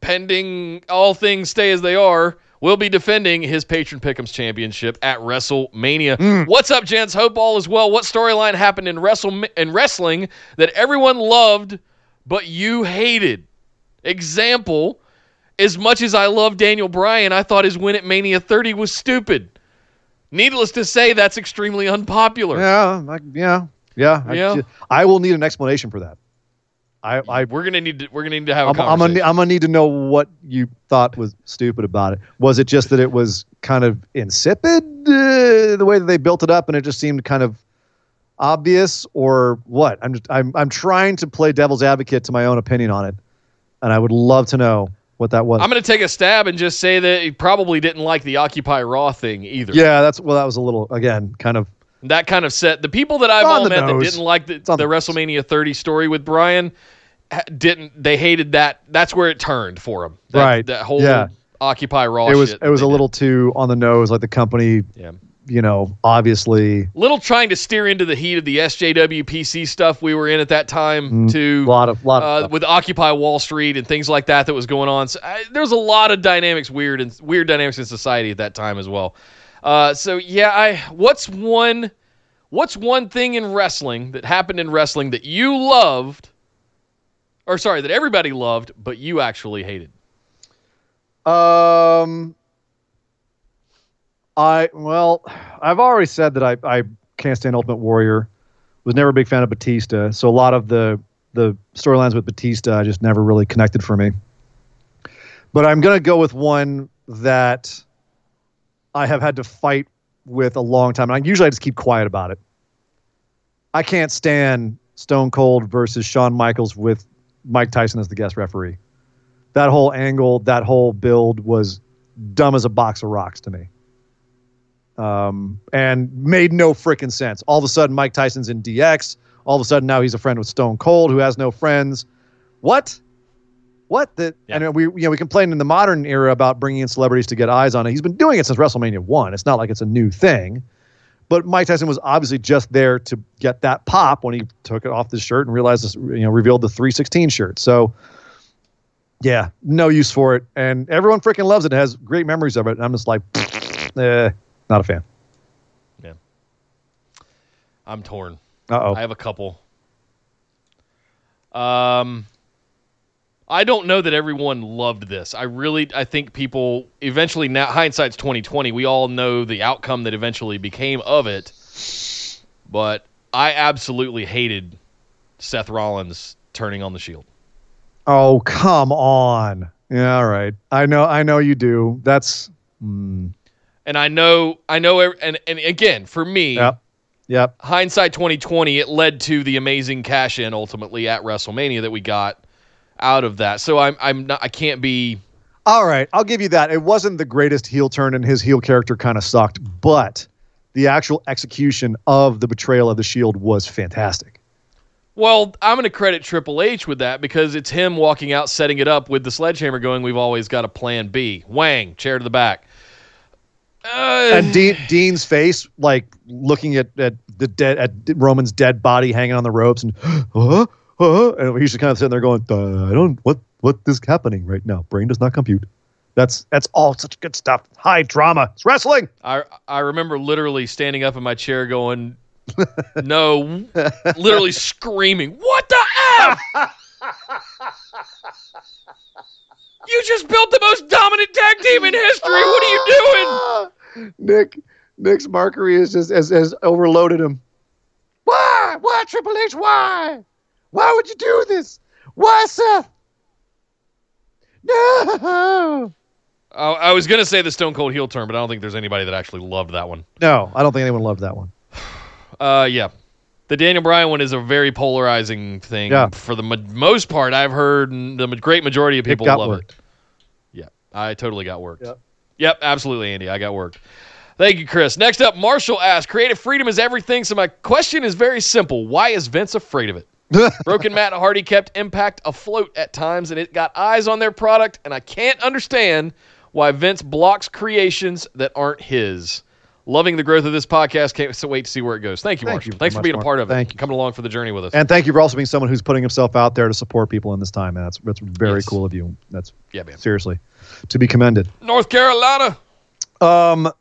S2: pending all things stay as they are, will be defending his Patron Pick'ems championship at WrestleMania.
S3: Hmm.
S2: What's up, gents? Hope all is well. What storyline happened in wrestle in wrestling that everyone loved but you hated? Example. As much as I love Daniel Bryan, I thought his win at Mania 30 was stupid. Needless to say, that's extremely unpopular.
S3: Yeah, I, yeah, yeah. I-
S2: Yeah.
S3: I, will need an explanation for that. I, I
S2: We're gonna need to we're gonna need to have a
S3: I'm, I'm, gonna, I'm gonna need to know what you thought was stupid about it. Was it just that it was kind of insipid, uh, the way that they built it up, and it just seemed kind of obvious, or what? I'm just, I'm I'm trying to play devil's advocate to my own opinion on it, and I would love to know what that was.
S2: I'm gonna take a stab and just say that he probably didn't like the Occupy Raw thing either.
S3: yeah, that's well, that was a little again kind of
S2: That kind of set the people that I've
S3: On
S2: all met that didn't like the, the
S3: the.
S2: WrestleMania 30 story with Bryan didn't they hated that that's where it turned for him. That,
S3: Right.
S2: That whole
S3: Yeah.
S2: Occupy Raw
S3: it was
S2: shit
S3: it was a
S2: they
S3: little too on the nose, like the company,
S2: yeah.
S3: you know, obviously
S2: Little trying to steer into the heat of the SJW PC stuff we were in at that time too.
S3: a lot of lot of
S2: uh, with Occupy Wall Street and things like that that was going on. So, I, there was a lot of dynamics, weird and weird dynamics in society at that time as well. Uh, so yeah, I what's one what's one thing in wrestling that happened in wrestling that you loved, or sorry, that everybody loved, but you actually hated?
S3: Um, I well, I've already said that I I can't stand Ultimate Warrior. Was never a big fan of Batista, so a lot of the the storylines with Batista I just never really connected for me. But I'm gonna go with one that I have had to fight with a long time. And I usually I just keep quiet about it. I can't stand Stone Cold versus Shawn Michaels with Mike Tyson as the guest referee that whole angle, that whole build was dumb as a box of rocks to me. Um, and made no freaking sense. All of a sudden, Mike Tyson's in DX. All of a sudden, now he's a friend with Stone Cold, who has no friends. What? What? That?
S2: Yeah.
S3: And we, you know, we complain in the modern era about bringing in celebrities to get eyes on it. He's been doing it since WrestleMania one. It's not like it's a new thing. But Mike Tyson was obviously just there to get that pop when he took it off his shirt and realized, this, you know, revealed the 316 shirt. So, yeah, no use for it. And everyone freaking loves it. It has great memories of it. And I'm just like, <sniffs> eh, not a fan. Yeah.
S2: I'm torn.
S3: Uh oh.
S2: I have a couple. Um, I don't know that everyone loved this. I really, I think people eventually now hindsight's twenty twenty. We all know the outcome that eventually became of it, but I absolutely hated Seth Rollins turning on the Shield.
S3: Oh, come on. Yeah, all right. I know. I know you do. That's. Mm,
S2: And I know, I know, and and again for me,
S3: yep. Yep.
S2: hindsight 2020 it led to the amazing cash in ultimately at WrestleMania that we got out of that. So I'm I'm not I can't be
S3: All right. I'll give you that. It wasn't the greatest heel turn, and his heel character kind of sucked, but the actual execution of the betrayal of the Shield was fantastic.
S2: Well, I'm going to credit Triple H with that because it's him walking out, setting it up with the sledgehammer going, We've always got a plan B. Wang, chair to the back. Uh,
S3: and Dean, Dean's face, like looking at, at the dead at Roman's dead body hanging on the ropes, and <gasps> uh, uh, and he's just kind of sitting there going, "I don't what what is happening right now. Brain does not compute." That's that's all such good stuff. High drama. It's wrestling.
S2: I, I remember literally standing up in my chair going, <laughs> No, literally screaming, What the F? <laughs> you just built the most dominant tag team in history. What are you doing? <laughs>
S3: Nick Nick's markery is just has, has overloaded him. Why? Why Triple H? Why? Why would you do this? Why, Seth? No.
S2: I, I was going to say the Stone Cold heel turn, but I don't think there's anybody that actually loved that one.
S3: No, I don't think anyone loved that one. <sighs>
S2: Uh, yeah. The Daniel Bryan one is a very polarizing thing.
S3: Yeah.
S2: For the most part, I've heard the great majority of people
S3: got
S2: love
S3: worked.
S2: it. Yeah, I totally got worked.
S3: Yep.
S2: Yep, absolutely, Andy. I got worked. Thank you, Chris. Next up, Marshall asks, "Creative freedom is everything." So my question is very simple: Why is Vince afraid of it? <laughs> Broken Matt Hardy kept Impact afloat at times, and it got eyes on their product. And I can't understand why Vince blocks creations that aren't his. Loving the growth of this podcast. Can't wait to see where it goes. Thank you,
S3: Thank
S2: Marshall.
S3: you
S2: Thanks for being a part of it.
S3: Thank you.
S2: Coming along for the journey with us.
S3: And thank you for also being someone who's putting himself out there to support people in this time. And that's that's very
S2: Yes.
S3: cool of you. That's
S2: yeah, man.
S3: seriously to be commended.
S2: North Carolina.
S3: Um,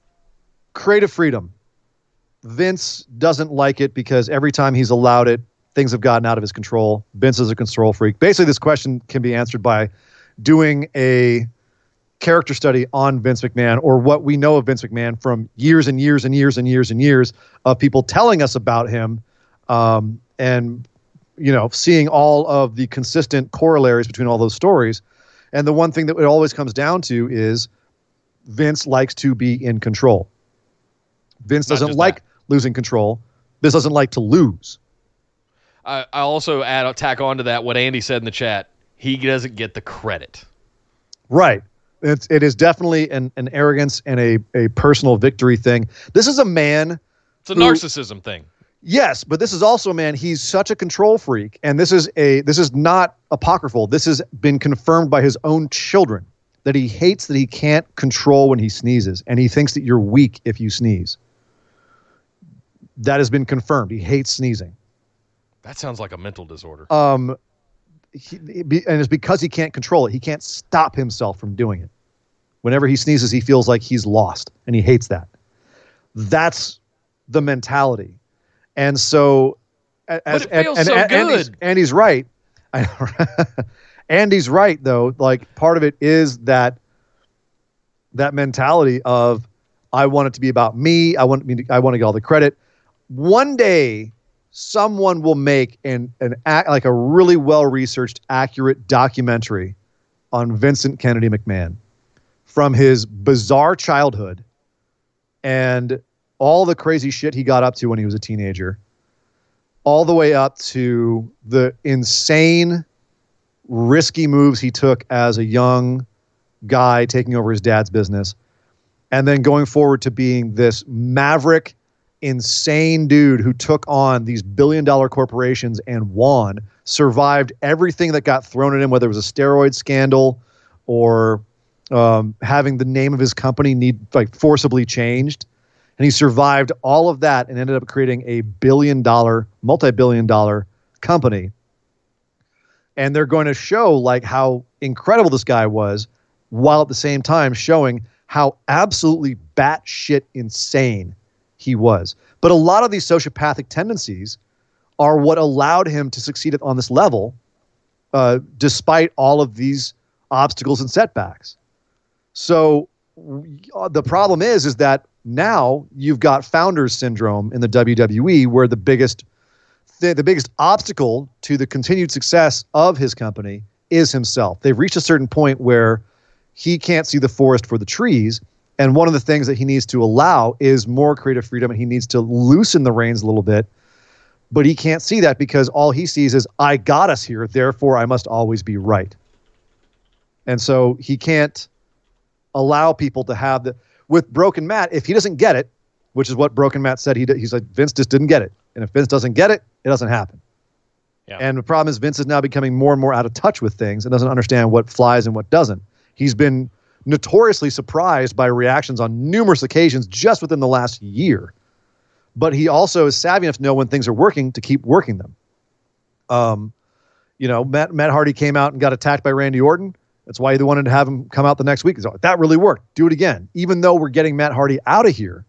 S3: creative freedom. Vince doesn't like it because every time he's allowed it, things have gotten out of his control. Vince is a control freak. Basically, this question can be answered by doing a character study on Vince McMahon or what we know of Vince McMahon from years and years and years and years and years of people telling us about him um, and you know seeing all of the consistent corollaries between all those stories and the one thing that it always comes down to is Vince likes to be in control. Vince
S2: Not
S3: doesn't like
S2: that.
S3: losing control. Vince doesn't like to lose.
S2: I, I also add tack on to that what Andy said in the chat. He doesn't get the credit.
S3: Right. It's it is definitely an, an arrogance and a, a personal victory thing. This is a man
S2: It's a
S3: Who-
S2: narcissism thing.
S3: Yes, but this is also a man. He's such a control freak, and this is a this is not apocryphal. This has been confirmed by his own children that he hates that he can't control when he sneezes, and he thinks that you're weak if you sneeze. That has been confirmed. He hates sneezing.
S2: That sounds like a mental disorder.
S3: Um, he, and it's because he can't control it. He can't stop himself from doing it. Whenever he sneezes, he feels like he's lost, and he hates that. That's the mentality. And so, as
S2: it feels
S3: and,
S2: so
S3: and, Andy's,
S2: good.
S3: Andy's right. I know, Andy's right though. Like part of it is that that mentality of I want it to be about me. I want me. To, I want to get all the credit. One day, someone will make an an act like a really well researched, accurate documentary on Vincent Kennedy McMahon from his bizarre childhood and all the crazy shit he got up to when he was a teenager, all the way up to the insane, risky moves he took as a young guy taking over his dad's business, and then going forward to being this maverick, insane dude who took on these billion dollar corporations and won, survived everything that got thrown at him, whether it was a steroid scandal or um, having the name of his company need like forcibly changed. And he survived all of that and ended up creating a billion dollar, multi billion dollar company. And they're going to show like how incredible this guy was while at the same time showing how absolutely batshit insane he was. But a lot of these sociopathic tendencies are what allowed him to succeed on this level, uh, despite all of these obstacles and setbacks. So uh, the problem is, is that now you've got founders syndrome in the WWE, where the biggest, the, the biggest obstacle to the continued success of his company is himself. They've reached a certain point where he can't see the forest for the trees. And one of the things that he needs to allow is more creative freedom, and he needs to loosen the reins a little bit. But he can't see that because all he sees is, I got us here, therefore I must always be right. And so he can't allow people to have the. With Broken Matt, if he doesn't get it, which is what Broken Matt said, he did, he's like, Vince just didn't get it. And if Vince doesn't get it, it doesn't happen.
S2: Yeah.
S3: And the problem is Vince is now becoming more and more out of touch with things and doesn't understand what flies and what doesn't. He's been notoriously surprised by reactions on numerous occasions just within the last year. But he also is savvy enough to know when things are working to keep working them. Um, you know, Matt Matt Hardy came out and got attacked by Randy Orton. That's why they wanted to have him come out the next week. That really worked. Do it again. Even though we're getting Matt Hardy out of here,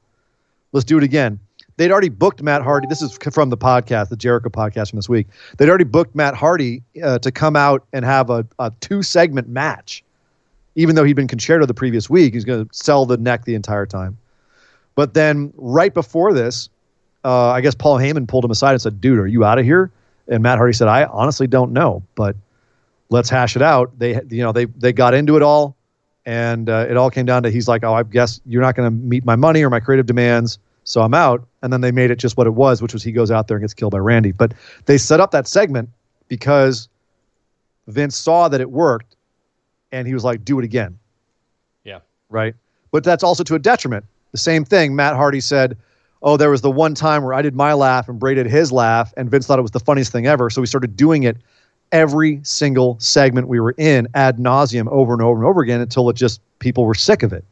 S3: let's do it again. They'd already booked Matt Hardy. This is from the podcast, the Jericho podcast from this week. They'd already booked Matt Hardy uh, to come out and have a, a two segment match. Even though he'd been concerto the previous week, he's going to sell the neck the entire time. But then right before this, uh, I guess Paul Heyman pulled him aside and said, "Dude, are you out of here?" And Matt Hardy said, "I honestly don't know, but let's hash it out." They, you know, they they got into it all, and uh, it all came down to he's like, "Oh, I guess you're not going to meet my money or my creative demands, so I'm out." And then they made it just what it was, which was he goes out there and gets killed by Randy. But they set up that segment because Vince saw that it worked, and he was like, "Do it again."
S2: Yeah.
S3: Right. But that's also to a detriment. The same thing. Matt Hardy said, oh, there was the one time where I did my laugh and Bray did his laugh, and Vince thought it was the funniest thing ever. So we started doing it every single segment we were in ad nauseum over and over and over again until it just people were sick of it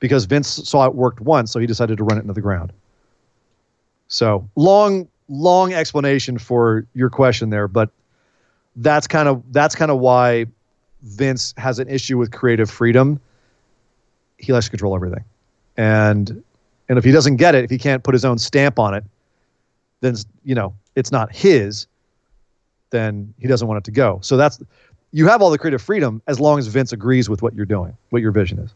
S3: because Vince saw it worked once, so he decided to run it into the ground. So long, long explanation for your question there, but that's kind of that's kind of why Vince has an issue with creative freedom. He likes to control everything, and and if he doesn't get it, if he can't put his own stamp on it, then you know it's not his. Then he doesn't want it to go. So that's you have all the creative freedom as long as Vince agrees with what you're doing, what your vision is.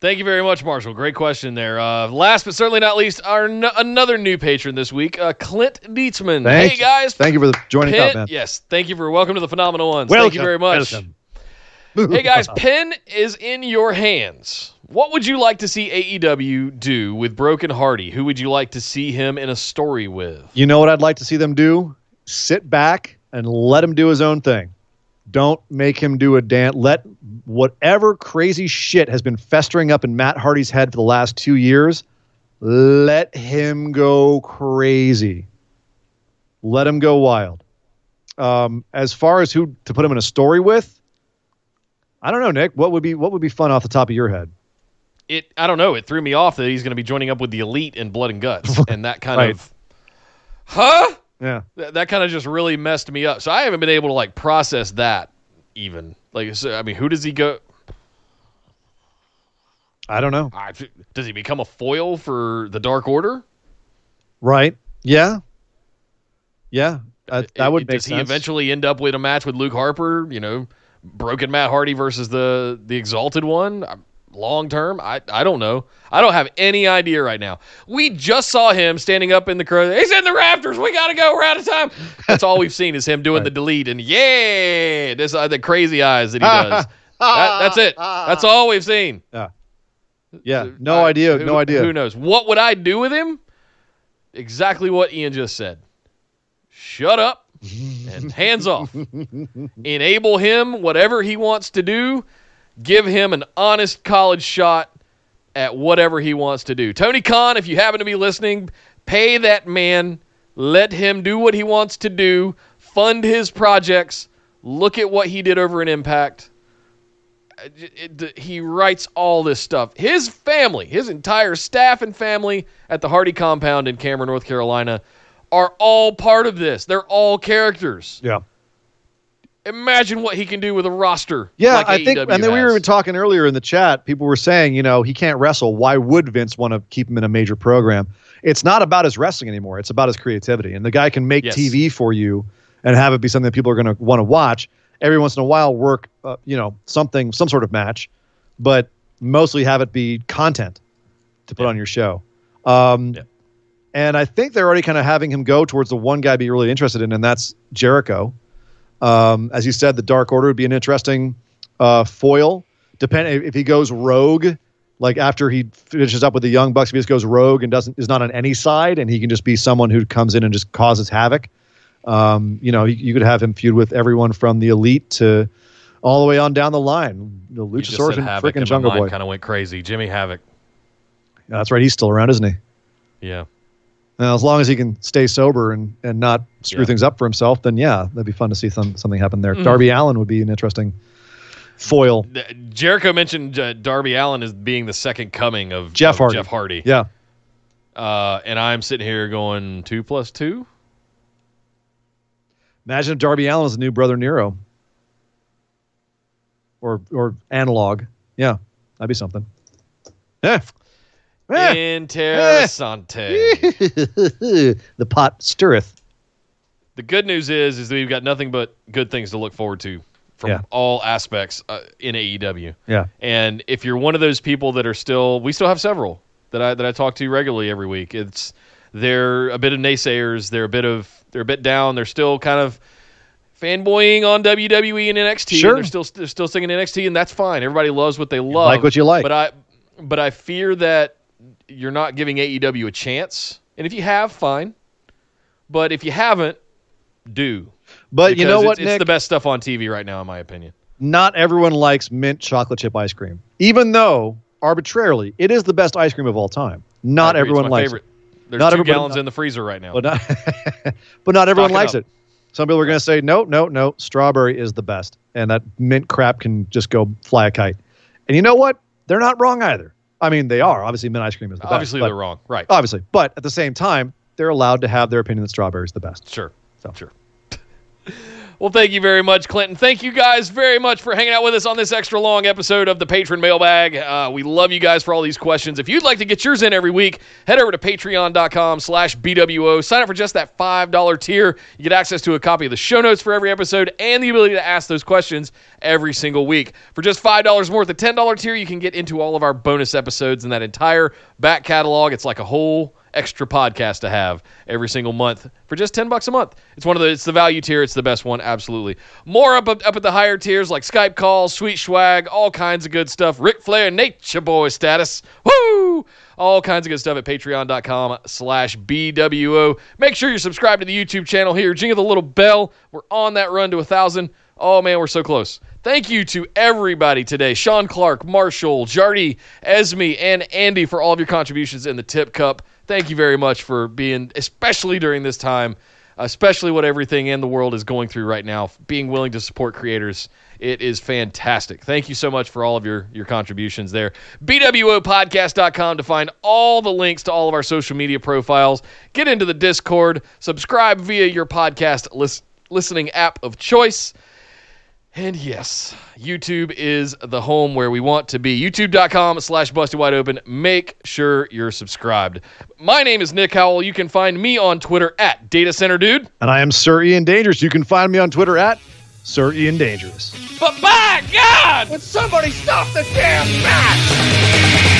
S2: Thank you very much, Marshall. Great question there. Uh, last but certainly not least, our n- another new patron this week, uh, Clint Dietzman. Hey guys,
S3: Thank you for the joining
S2: Penn,
S3: up.
S2: Yes, thank you for welcome to the phenomenal ones.
S3: Welcome.
S2: Thank you very much. Hey guys, pen is in your hands. What would you like to see AEW do with Broken Hardy? Who would you like to see him in a story with?
S3: You know what I'd like to see them do? Sit back and let him do his own thing. Don't make him do a dance. Let whatever crazy shit has been festering up in Matt Hardy's head for the last two years, let him go crazy. Let him go wild. Um, as far as who to put him in a story with, I don't know, Nick. What would be what would be fun off the top of your head?
S2: It I don't know. It threw me off that he's going to be joining up with the elite in Blood and Guts, <laughs> and that kind
S3: Right.
S2: of, huh?
S3: Yeah.
S2: That, that kind of just really messed me up. So I haven't been able to like process that even. Like, so, I mean, who does he go?
S3: I don't know.
S2: I, does he become a foil for the Dark Order?
S3: Right? Yeah. Yeah. That,
S2: It-
S3: that would
S2: does
S3: sense.
S2: he eventually end up with a match with Luke Harper? You know, broken Matt Hardy versus the the Exalted one. Long term, I I don't know. I don't have any idea right now. We just saw him standing up in the crowd. He's in the rafters. We gotta go. We're out of time. That's all we've seen is him doing the delete and yeah, this uh, the crazy eyes that he does. <laughs> That- that's it. That's all we've seen.
S3: yeah. No
S2: I-
S3: idea.
S2: who-
S3: no idea.
S2: Who knows? What would I do with him? Exactly what Ian just said. Shut up <laughs> and hands off. Enable him whatever he wants to do. Give him an honest college shot at whatever he wants to do. Tony Khan, if you happen to be listening, pay that man. Let him do what he wants to do. Fund his projects. Look at what he did over in Impact it, it- he writes all this stuff. His family, his entire staff and family at the Hardy compound in Cameron, North Carolina, are all part of this. They're all characters.
S3: Yeah.
S2: Imagine what he can do with a roster.
S3: Yeah,
S2: like
S3: I think,
S2: AEW
S3: and then we were even talking earlier in the chat. People were saying, you know, he can't wrestle. Why would Vince want to keep him in a major program? It's not about his wrestling anymore. It's about his creativity. And the guy can make
S2: Yes.
S3: TV for you and have it be something that people are going to want to watch. Every once in a while, work, uh, you know, something, some sort of match, but mostly have it be content to put
S2: Yeah.
S3: on your show. Um,
S2: Yeah.
S3: And I think they're already kind of having him go towards the one guy I'd be really interested in, and that's Jericho. Um, as you said, the Dark Order would be an interesting uh, foil. Depend if he goes rogue, like after he finishes up with the Young Bucks, if he just goes rogue and doesn't is not on any side, and he can just be someone who comes in and just causes havoc. Um, you know, you, you could have him feud with everyone from the Elite to all the way on down the line. The Luchasaurus and freaking Jungle Boy.
S2: kind of went crazy. Jimmy Havoc.
S3: Yeah, that's right. He's still around, isn't he?
S2: Yeah.
S3: Now, as long as he can stay sober and, and not screw
S2: Yeah.
S3: things up for himself, then yeah, that'd be fun to see some, something happen there.
S2: Mm.
S3: Darby Allin would be an interesting foil.
S2: Jericho mentioned uh, Darby Allin as being the second coming of
S3: Jeff
S2: of
S3: Hardy.
S2: Jeff Hardy.
S3: Yeah.
S2: Uh, and I'm sitting here going two plus two.
S3: Imagine if Darby Allin is the new brother Nero. Or or analog. Yeah. That'd be something. Yeah. Eh.
S2: Interessante. <laughs>
S3: the pot stirreth.
S2: The good news is, is that we've got nothing but good things to look forward to from
S3: Yeah.
S2: all aspects uh, in AEW.
S3: Yeah.
S2: And if you're one of those people that are still, we still have several that I that I talk to regularly every week. It's they're a bit of naysayers. They're a bit of they're a bit down. They're still kind of fanboying on WWE and NXT.
S3: Sure.
S2: And they're still they're still singing NXT, and that's fine. Everybody loves what they love.
S3: like what you like.
S2: But I but I fear that you're not giving AEW a chance. And if you have, fine. But if you haven't, do.
S3: But you know what,
S2: it's,
S3: Nick?
S2: it's the best stuff on TV right now, in my opinion.
S3: not everyone likes mint chocolate chip ice cream. Even though arbitrarily, it is the best ice cream of all time. Not everyone
S2: my
S3: likes
S2: favorite.
S3: it.
S2: There's
S3: Not
S2: two gallons in the freezer right now.
S3: But not, <laughs> but not everyone likes
S2: up.
S3: it. Some people are going to say, no, no, no, strawberry is the best. And that mint crap can just go fly a kite. And you know what? They're not wrong either. I mean, they are. Obviously, mint ice cream is the best.
S2: Obviously, they're wrong. Right.
S3: Obviously. But at the same time, they're allowed to have their opinion that strawberry is the best.
S2: Sure.
S3: So.
S2: Sure. Well, thank you very much, Clinton. Thank you guys very much for hanging out with us on this extra long episode of the Patron Mailbag. Uh, we love you guys for all these questions. If you'd like to get yours in every week, head over to patreon.com slash BWO. Sign up for just that $5 tier. You get access to a copy of the show notes for every episode and the ability to ask those questions every single week. For just $5 more at the $10 tier, you can get into all of our bonus episodes and that entire back catalog. It's like a whole extra podcast to have every single month for just 10 bucks a month. It's one of the it's the value tier, it's the best one absolutely. More up up, up at the higher tiers like Skype calls, sweet swag, all kinds of good stuff. Ric Flair Nature Boy status. Woo! All kinds of good stuff at patreon.com slash BWO. Make sure you're subscribed to the YouTube channel here. Jingle the little bell. We're on that run to a thousand. Oh man, we're so close. Thank you to everybody today Sean Clark, Marshall, Jardy, Esme, and Andy for all of your contributions in the tip cup. Thank you very much for being, especially during this time, especially what everything in the world is going through right now, being willing to support creators. It is fantastic. Thank you so much for all of your, your contributions there. BWOpodcast.com to find all the links to all of our social media profiles. Get into the Discord, subscribe via your podcast lis- listening app of choice. And yes, YouTube is the home where we want to be. YouTube.com slash busted wide open. Make sure you're subscribed. My name is Nick Howell. You can find me on Twitter at Data Center Dude.
S3: And I am Sir Ian Dangerous. You can find me on Twitter at Sir Ian Dangerous.
S2: But by God!
S4: Would somebody stop the damn match?